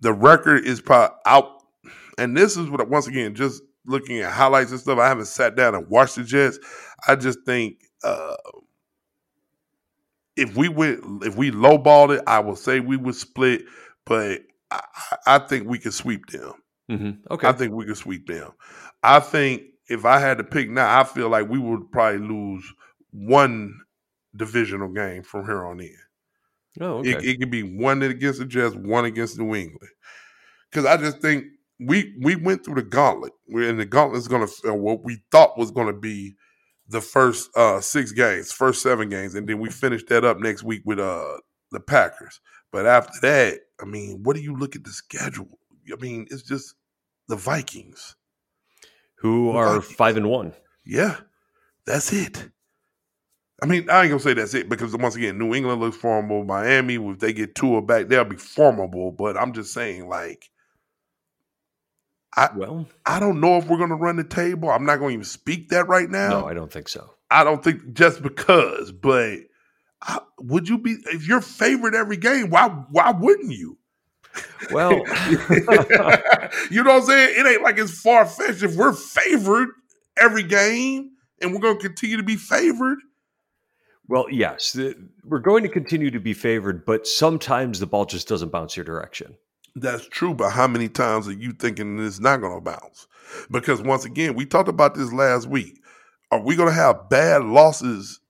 S2: the record is probably out and this is what once again, just looking at highlights and stuff. I haven't sat down and watched the Jets. I just think uh, if we went, if we lowballed it, I will say we would split. But I, I think we could sweep them.
S1: Mm-hmm. Okay,
S2: I think we could sweep them. I think if I had to pick now, I feel like we would probably lose one divisional game from here on in.
S1: Oh, okay.
S2: It, it could be one against the Jets, one against New England. Because I just think we we went through the gauntlet, and the gauntlet is going to uh, what we thought was going to be the first uh, six games, first seven games, and then we finished that up next week with uh, the Packers. But after that, I mean, what do you look at the schedule? I mean, it's just the Vikings,
S1: who are Vikings. five and one.
S2: Yeah, that's it. I mean, I ain't gonna say that's it because once again, New England looks formidable. Miami, if they get Tua back, they'll be formidable. But I'm just saying, like, I well, I don't know if we're going to run the table. I'm not going to even speak that right now.
S1: No, I don't think so.
S2: I don't think just because, but I, would you be if you're favorite every game? Why why wouldn't you?
S1: Well,
S2: you know what I'm saying? It ain't like it's far fetched. If we're favored every game and we're going to continue to be favored.
S1: Well, yes, the, we're going to continue to be favored, but sometimes the ball just doesn't bounce your direction.
S2: That's true, but how many times are you thinking it's not going to bounce? Because once again, we talked about this last week. Are we going to have bad losses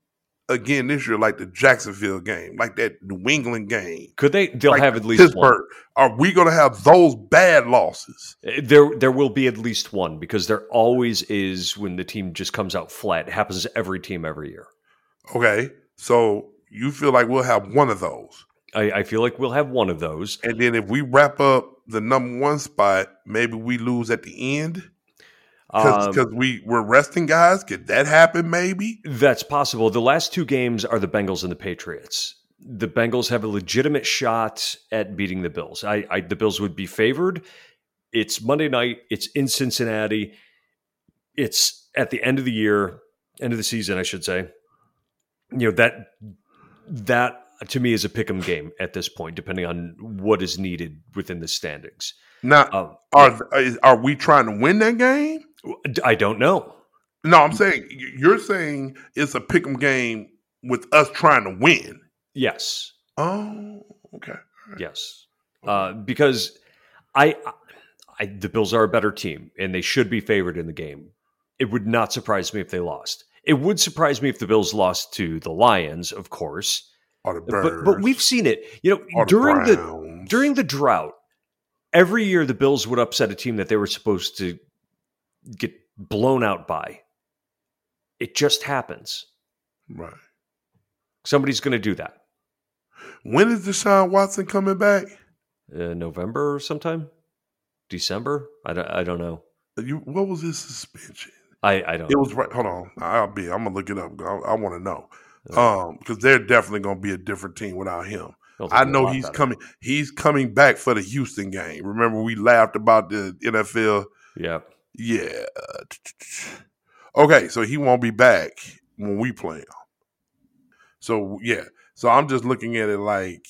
S2: again this year, like the Jacksonville game, like that New England game?
S1: Could they? They'll like have at least Pittsburgh. One.
S2: Are we going to have those bad losses?
S1: Eh, there, there will be at least one because there always is when the team just comes out flat. It happens to every team every year.
S2: Okay, so you feel like we'll have one of those?
S1: I, I, feel like we'll have one of those.
S2: And then if we wrap up the number one spot, maybe we lose at the end because um, we we're resting guys. Could that happen? Maybe
S1: that's possible. The last two games are the Bengals and the Patriots. The Bengals have a legitimate shot at beating the Bills. I, I the Bills would be favored. It's Monday night. It's in Cincinnati. it's at the end of the year, end of the season, I should say. You know that that to me is a pick'em game at this point, depending on what is needed within the standings.
S2: Now,
S1: Um,
S2: are are we trying to win that game?
S1: I don't know.
S2: No, I'm saying you're saying it's a pick'em game with us trying to win.
S1: Yes,
S2: Oh, okay.
S1: yes, uh, because I, I, the Bills are a better team and they should be favored in the game. It would not surprise me if they lost. It would surprise me if the Bills lost to the Lions, of course.
S2: The
S1: But but we've seen it. You know,
S2: or the
S1: during the during the drought, every year the Bills would upset a team that they were supposed to get blown out by. It just happens.
S2: right.
S1: Somebody's going to do that.
S2: When is Deshaun Watson coming back?
S1: Uh, November or sometime, December. I don't. I don't know.
S2: You, what was his suspension?
S1: I, I don't.
S2: It was right. Hold on, I'll be. I'm gonna look it up. I, I want to know. Um, because they're definitely gonna be a different team without him. I know he's coming. He's coming back for the Houston game. Remember, we laughed about the NFL.
S1: Yeah.
S2: Yeah. Okay, so he won't be back when we play him. So yeah. So I'm just looking at it like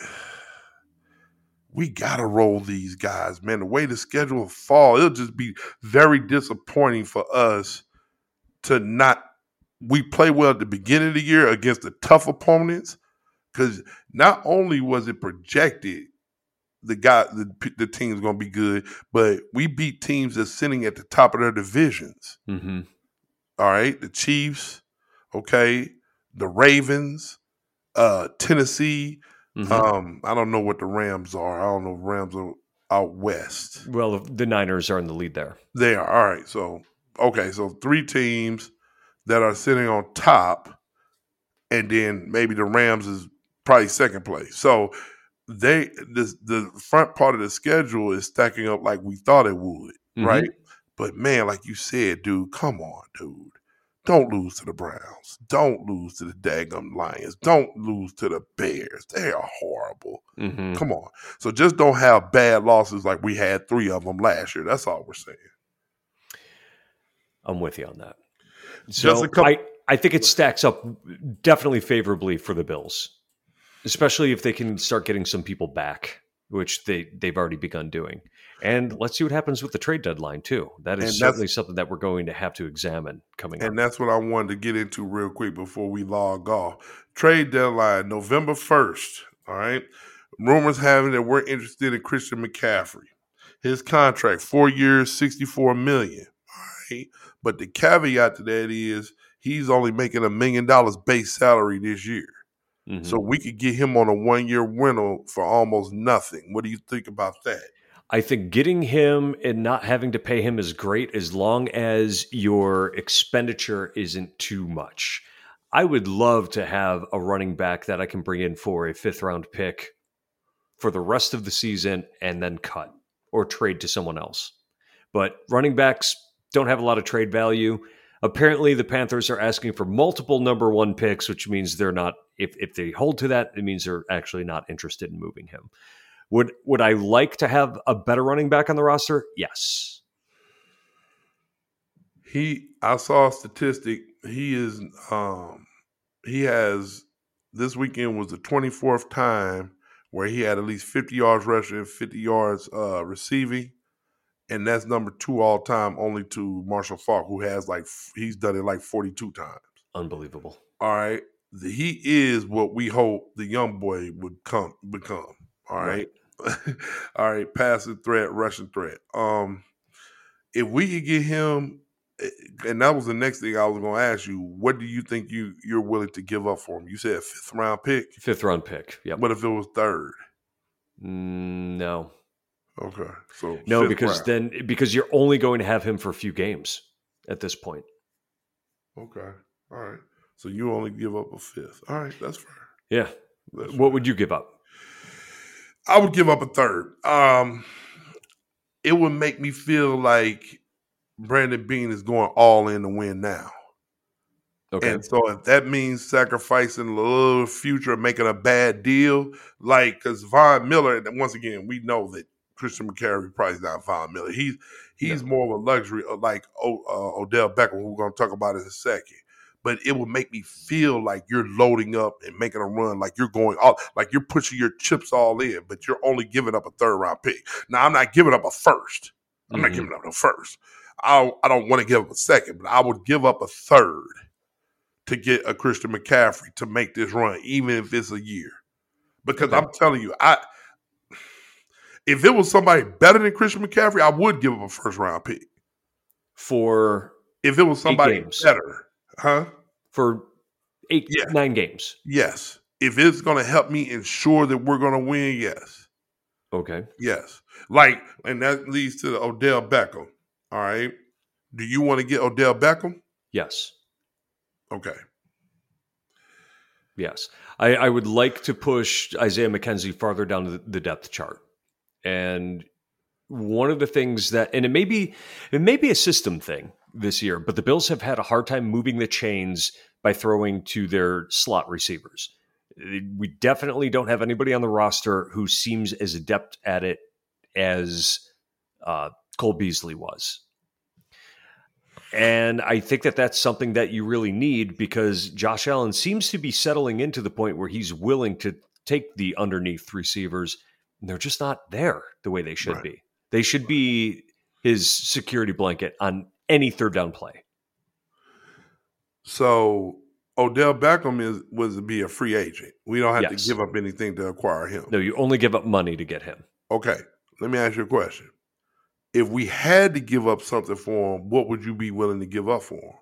S2: we gotta roll these guys, man. The way the schedule fall, it'll just be very disappointing for us to not. We play well at the beginning of the year against the tough opponents, because not only was it projected the guy the, the team's gonna be good, but we beat teams that's sitting at the top of their divisions.
S1: hmm
S2: All right, the Chiefs, okay, the Ravens, uh, Tennessee.
S1: Mm-hmm.
S2: Um, I don't know what the Rams are. I don't know if Rams are out west.
S1: well, the Niners are in the lead there.
S2: They are all right. So okay, so three teams that are sitting on top, and then maybe the Rams is probably second place. So they this the front part of the schedule is stacking up like we thought it would,
S1: Mhm.
S2: right? But man, like you said, dude, come on, dude. Don't lose to the Browns. Don't lose to the daggum Lions. Don't lose to the Bears. They are horrible.
S1: Mhm.
S2: Come on. So just don't have bad losses like we had three of them last year. That's all we're saying.
S1: I'm with you on that. So
S2: couple-
S1: I, I think it stacks up definitely favorably for the Bills, especially if they can start getting some people back, which they they've already begun doing. And let's see what happens with the trade deadline too. That is certainly something that we're going to have to examine coming up.
S2: And
S1: up.
S2: that's what I wanted to get into real quick before we log off. Trade deadline, November 1st. All right. Rumors having that we're interested in Christian McCaffrey. His contract, four years, 64 million. But the caveat to that is he's only making a million dollars base salary this year.
S1: Mhm.
S2: So we could get him on a one year rental for almost nothing. What do you think about that?
S1: I think getting him and not having to pay him is great as long as your expenditure isn't too much. I would love to have a running back that I can bring in for a fifth round pick for the rest of the season and then cut or trade to someone else. But running backs don't have a lot of trade value. Apparently, the Panthers are asking for multiple number one picks, which means they're not. If if they hold to that, it means they're actually not interested in moving him. Would would I like to have a better running back on the roster? Yes.
S2: He I saw a statistic. He is um he has this weekend was the 24th time where he had at least 50 yards rushing 50 yards uh receiving. And that's number two all time, only to Marshall Faulk, who has like he's done it like 42 times.
S1: Unbelievable.
S2: All right. The- He is what we hope the young boy would come become. All right. All right. Passing threat, rushing threat. Um, if we could get him, eh, and that was the next thing I was going to ask you. What do you think you you're willing to give up for him? You said fifth round pick.
S1: Fifth round pick. Yeah.
S2: What if it was third?
S1: Mm, no.
S2: Okay, so
S1: No, because
S2: round.
S1: then because you're only going to have him for a few games at this point.
S2: okay, all right. So you only give up a fifth. All right, that's fair.
S1: Yeah.
S2: That's
S1: What would you give up?
S2: I would give up a third. Um, it would make me feel like Brandon Beane is going all in to win now.
S1: Okay.
S2: And so if that means sacrificing a little future, making a bad deal, like because Von Miller, and once again, we know that Christian McCaffrey probably not Von Miller. He's He's more of a luxury, uh, like o, uh, Odell Beckham, who we're going to talk about in a second. But it would make me feel like you're loading up and making a run, like you're going all, like you're pushing your chips all in, but you're only giving up a third round pick. Now, I'm not giving up a first. I'm
S1: Mhm.
S2: not giving up a first. I I don't want to give up a second, but I would give up a third to get a Christian McCaffrey to make this run, even if it's a year. Because
S1: Okay.
S2: I'm telling you, I if it was somebody better than Christian McCaffrey, I would give him a first round pick.
S1: for
S2: If it was somebody better, huh?
S1: for eight
S2: Yeah.
S1: nine games.
S2: Yes. If it's going to help me ensure that we're going to win, yes.
S1: Okay.
S2: Yes. Like, and that leads to the Odell Beckham. All right. Do you want to get Odell Beckham?
S1: Yes.
S2: Okay.
S1: Yes. I, I would like to push Isaiah McKenzie farther down the, the depth chart. And one of the things that and it may be it may be a system thing this year, but the Bills have had a hard time moving the chains by throwing to their slot receivers. We definitely don't have anybody on the roster who seems as adept at it as uh, Cole Beasley was. And I think that that's something that you really need because Josh Allen seems to be settling into the point where he's willing to take the underneath receivers. They're just not there the way they should
S2: Right.
S1: be. They should be his security blanket on any third down play.
S2: So Odell Beckham is was to be a free agent. We don't have
S1: Yes.
S2: to give up anything to acquire him.
S1: No, you only give up money to get him.
S2: Okay. Let me ask you a question. If we had to give up something for him, what would you be willing to give up for him?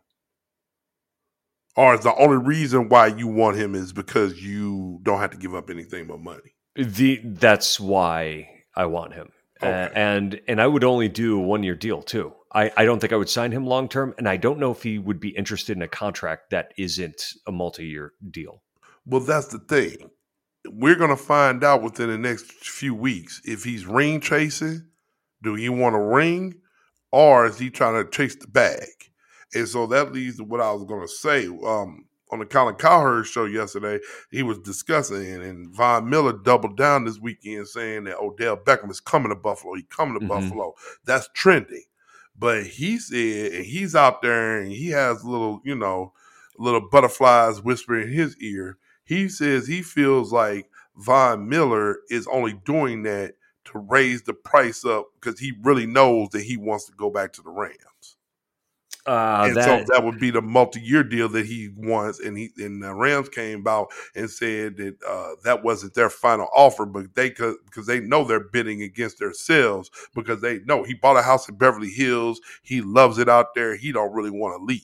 S2: Or is the only reason why you want him is because you don't have to give up anything but money?
S1: The that's why I want him. Uh, and and I would only do a one year deal too. I, I don't think I would sign him long term, and I don't know if he would be interested in a contract that isn't a multi year deal.
S2: Well, that's the thing. We're going to find out within the next few weeks if he's ring chasing. Do he want a ring, or is he trying to chase the bag? And so that leads to what I was going to say. Um, on the Colin Cowherd show yesterday, he was discussing, and, and Von Miller doubled down this weekend saying that Odell Beckham is coming to Buffalo. He's coming to
S1: Mhm.
S2: Buffalo. That's trending. But he said and he's out there and he has little, you know, little butterflies whispering in his ear. He says he feels like Von Miller is only doing that to raise the price up because he really knows that he wants to go back to the Rams.
S1: Uh,
S2: and
S1: that,
S2: so that would be the multi-year deal that he wants. And he and the Rams came out and said that uh, that wasn't their final offer, but they could because they know they're bidding against themselves because they know he bought a house in Beverly Hills. He loves it out there. He don't really want to leave.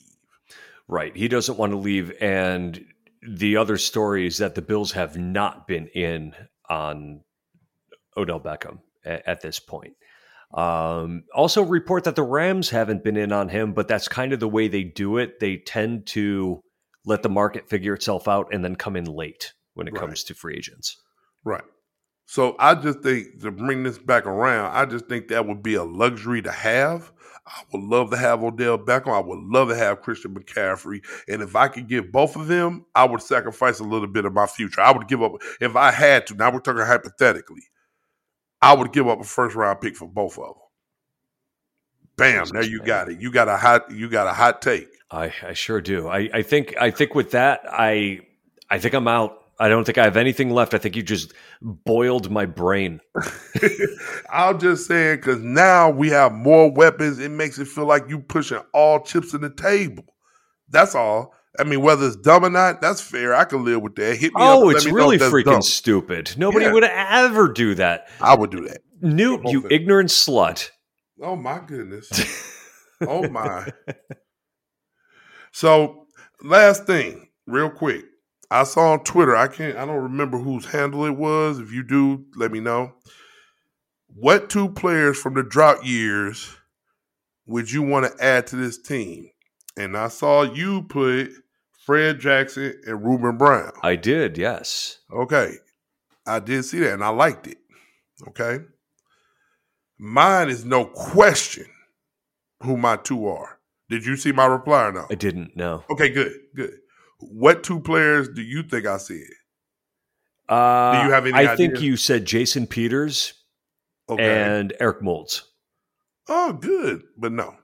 S1: right. He doesn't want to leave. And the other story is that the Bills have not been in on Odell Beckham at, at this point. Um, also, report that the Rams haven't been in on him, but that's kind of the way they do it. They tend to let the market figure itself out and then come in late when it
S2: Right.
S1: comes to free agents.
S2: Right. So I just think to bring this back around, I just think that would be a luxury to have. I would love to have Odell Beckham. I would love to have Christian McCaffrey. And if I could get both of them, I would sacrifice a little bit of my future. I would give up if I had to. Now we're talking hypothetically. I would give up a first round pick for both of them. Bam! There you got it. You got a hot. You got a hot take.
S1: I, I sure do. I, I think I think with that, I I think I'm out. I don't think I have anything left. I think you just boiled my brain.
S2: I'm just saying because now we have more weapons. It makes it feel like you pushing all chips in the table. That's all. I mean, whether it's dumb or not, that's fair. I can live with that. Hit me up.
S1: Oh,
S2: and
S1: it's really freaking
S2: dumb.
S1: stupid. Nobody
S2: Yeah.
S1: would ever do that.
S2: I would do that.
S1: Newt, you ignorant slut.
S2: Oh my goodness. oh my. So, last thing, real quick. I saw on Twitter, I can't I don't remember whose handle it was. If you do, let me know. What two players from the drought years would you want to add to this team? And I saw you put Fred Jackson and Ruben Brown.
S1: I did, yes.
S2: Okay. I did see that and I liked it. Okay. Mine is no question who my two are. Did you see my reply or no?
S1: I didn't know.
S2: Okay, good, good. What two players do you think I said?
S1: Uh,
S2: Do you have any
S1: I think you said Jason Peters
S2: Okay.
S1: and Eric Moulds.
S2: Oh, good, but no.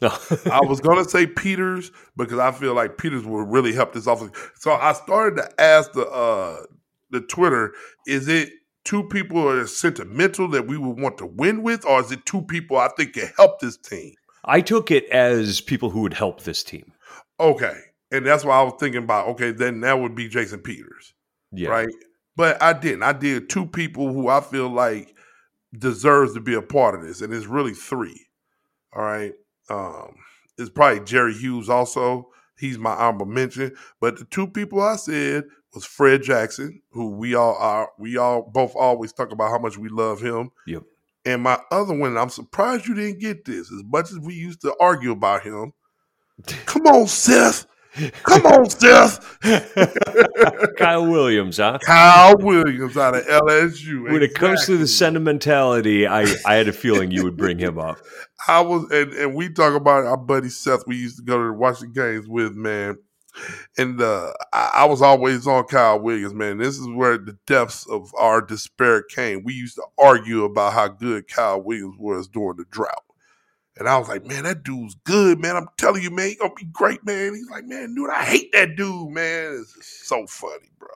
S2: I was gonna say Peters because I feel like Peters will really help this offense. So I started to ask the uh the Twitter, is it two people that are sentimental that we would want to win with, or is it two people I think can help this team?
S1: I took it as people who would help this team.
S2: Okay. And that's why I was thinking about, okay, then that would be Jason Peters.
S1: Yeah.
S2: Right. But I didn't. I did two people who I feel like deserves to be a part of this. And it's really three. All right. Um, it's probably Jerry Hughes also. He's my honorable mention. But the two people I said was Fred Jackson, who we all are we all both always talk about how much we love him.
S1: Yep.
S2: And my other one, I'm surprised you didn't get this. As much as we used to argue about him, come on, Seth. Come on, Seth.
S1: Kyle Williams, huh?
S2: Kyle Williams out of LSU.
S1: When it comes to the sentimentality, I, I had a feeling you would bring him up.
S2: I was, and, and we talk about our buddy Seth. We used to go to watch the games with man, and uh, I, I was always on Kyle Williams. Man, this is where the depths of our despair came. We used to argue about how good Kyle Williams was during the drought, and I was like, man, that dude's good, man. I'm telling you, man, he gonna be great, man. He's like, man, dude, I hate that dude, man. It's so funny, bro.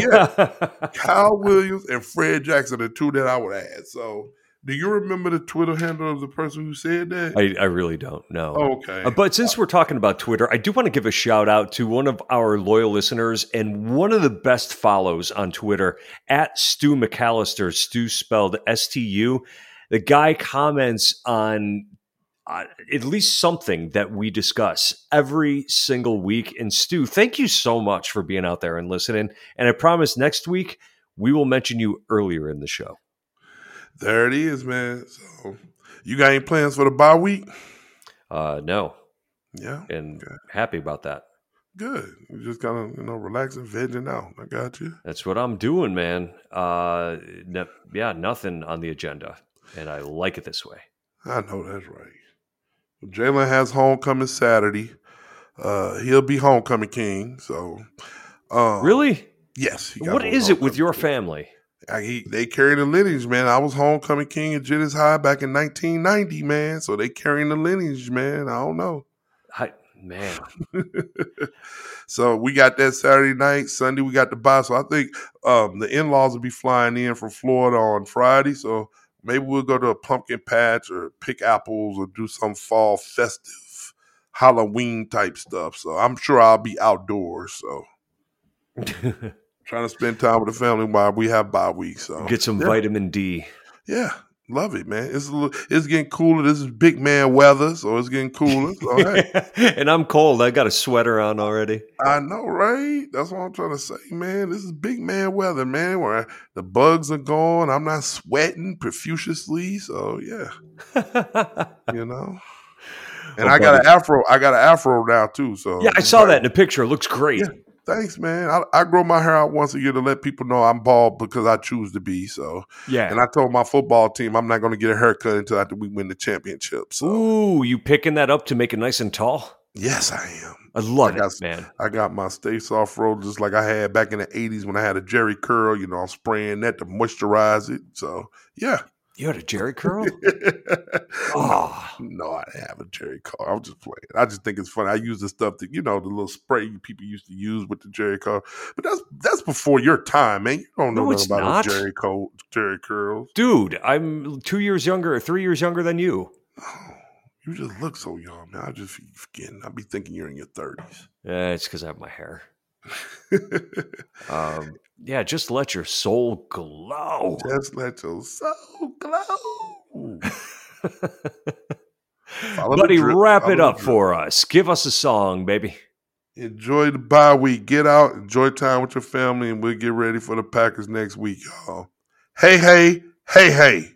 S2: yeah, Kyle Williams and Fred Jackson, are the two that I would add. So, do you remember the Twitter handle of the person who said that?
S1: I, I really don't know.
S2: okay.
S1: Uh, but since we're talking about Twitter, I do want to give a shout out to one of our loyal listeners and one of the best follows on Twitter at Stu McAllister. Stu spelled S T U. The guy comments on uh, at least something that we discuss every single week. And Stu, thank you so much for being out there and listening. And I promise next week we will mention you earlier in the show.
S2: there it is, man. So, you got any plans for the bye week?
S1: Uh, no,
S2: Yeah,
S1: and
S2: Okay.
S1: happy about that.
S2: good. You just kind of, you know, relaxing, vegging out. I got you.
S1: That's what I'm doing, man. Uh, no, yeah, nothing on the agenda, and I like it this way.
S2: I know that's right. Jalen has homecoming Saturday. Uh, he'll be homecoming king. So, um,
S1: Really?
S2: Yes.
S1: What it with your
S2: king.
S1: family?
S2: I, he, they carry the lineage, man. I was homecoming king at Jennings High back in 1990, man. So they carrying the lineage, man. I don't know.
S1: I, man,
S2: so we got that Saturday night. Sunday we got the bye. So I think um, the in laws will be flying in from Florida on Friday. So maybe we'll go to a pumpkin patch or pick apples or do some fall festive Halloween type stuff. So I'm sure I'll be outdoors. So trying to spend time with the family while we have bye week. So
S1: get some
S2: yeah.
S1: vitamin D.
S2: Yeah, love it, man. It's a little, it's getting cooler. This is big man weather, so it's getting cooler.
S1: And I'm cold. I got a sweater on already.
S2: I know, right? That's what I'm trying to say, man. This is big man weather, man. Where the bugs are gone, I'm not sweating profusely. So yeah, you know. Oh, and
S1: Oh,
S2: I got
S1: buddy.
S2: an afro. I got an afro now too. So
S1: yeah, I saw that in the picture. It looks great.
S2: Yeah. Thanks, man. I, I grow my hair out once a year to let people know I'm bald because I choose to be. So,
S1: Yeah.
S2: and I told my football team I'm not going to get a haircut until after we win the championship. So,
S1: Ooh, you picking that up to make it nice and tall?
S2: yes, I am.
S1: I love
S2: I
S1: it,
S2: got-
S1: man.
S2: I got my stay soft roll just like I had back in the 80s when I had a Jheri curl. You know, I'm spraying that to moisturize it. So, yeah.
S1: You had a Jheri curl? oh,
S2: no, I didn't have a Jheri curl. I'm just playing. I just think it's funny. I use the stuff that, you know, the little spray people used to use with the Jheri curl. But that's that's before your time, man. You don't know
S1: No,
S2: nothing about Jerry, curl, Jheri curls.
S1: dude, I'm two years younger, or three years younger than you.
S2: Oh, you just look so young, man. I just be forgetting. I be thinking you're in your 30s.
S1: Yeah, it's because I have my hair. Um, yeah, just let your soul glow.
S2: just let your soul glow.
S1: Buddy,
S2: drip,
S1: wrap it up for us. Give us a song, baby.
S2: Enjoy the bye week. Get out, enjoy time with your family, and we'll get ready for the Packers next week, y'all. Hey, hey, hey, hey.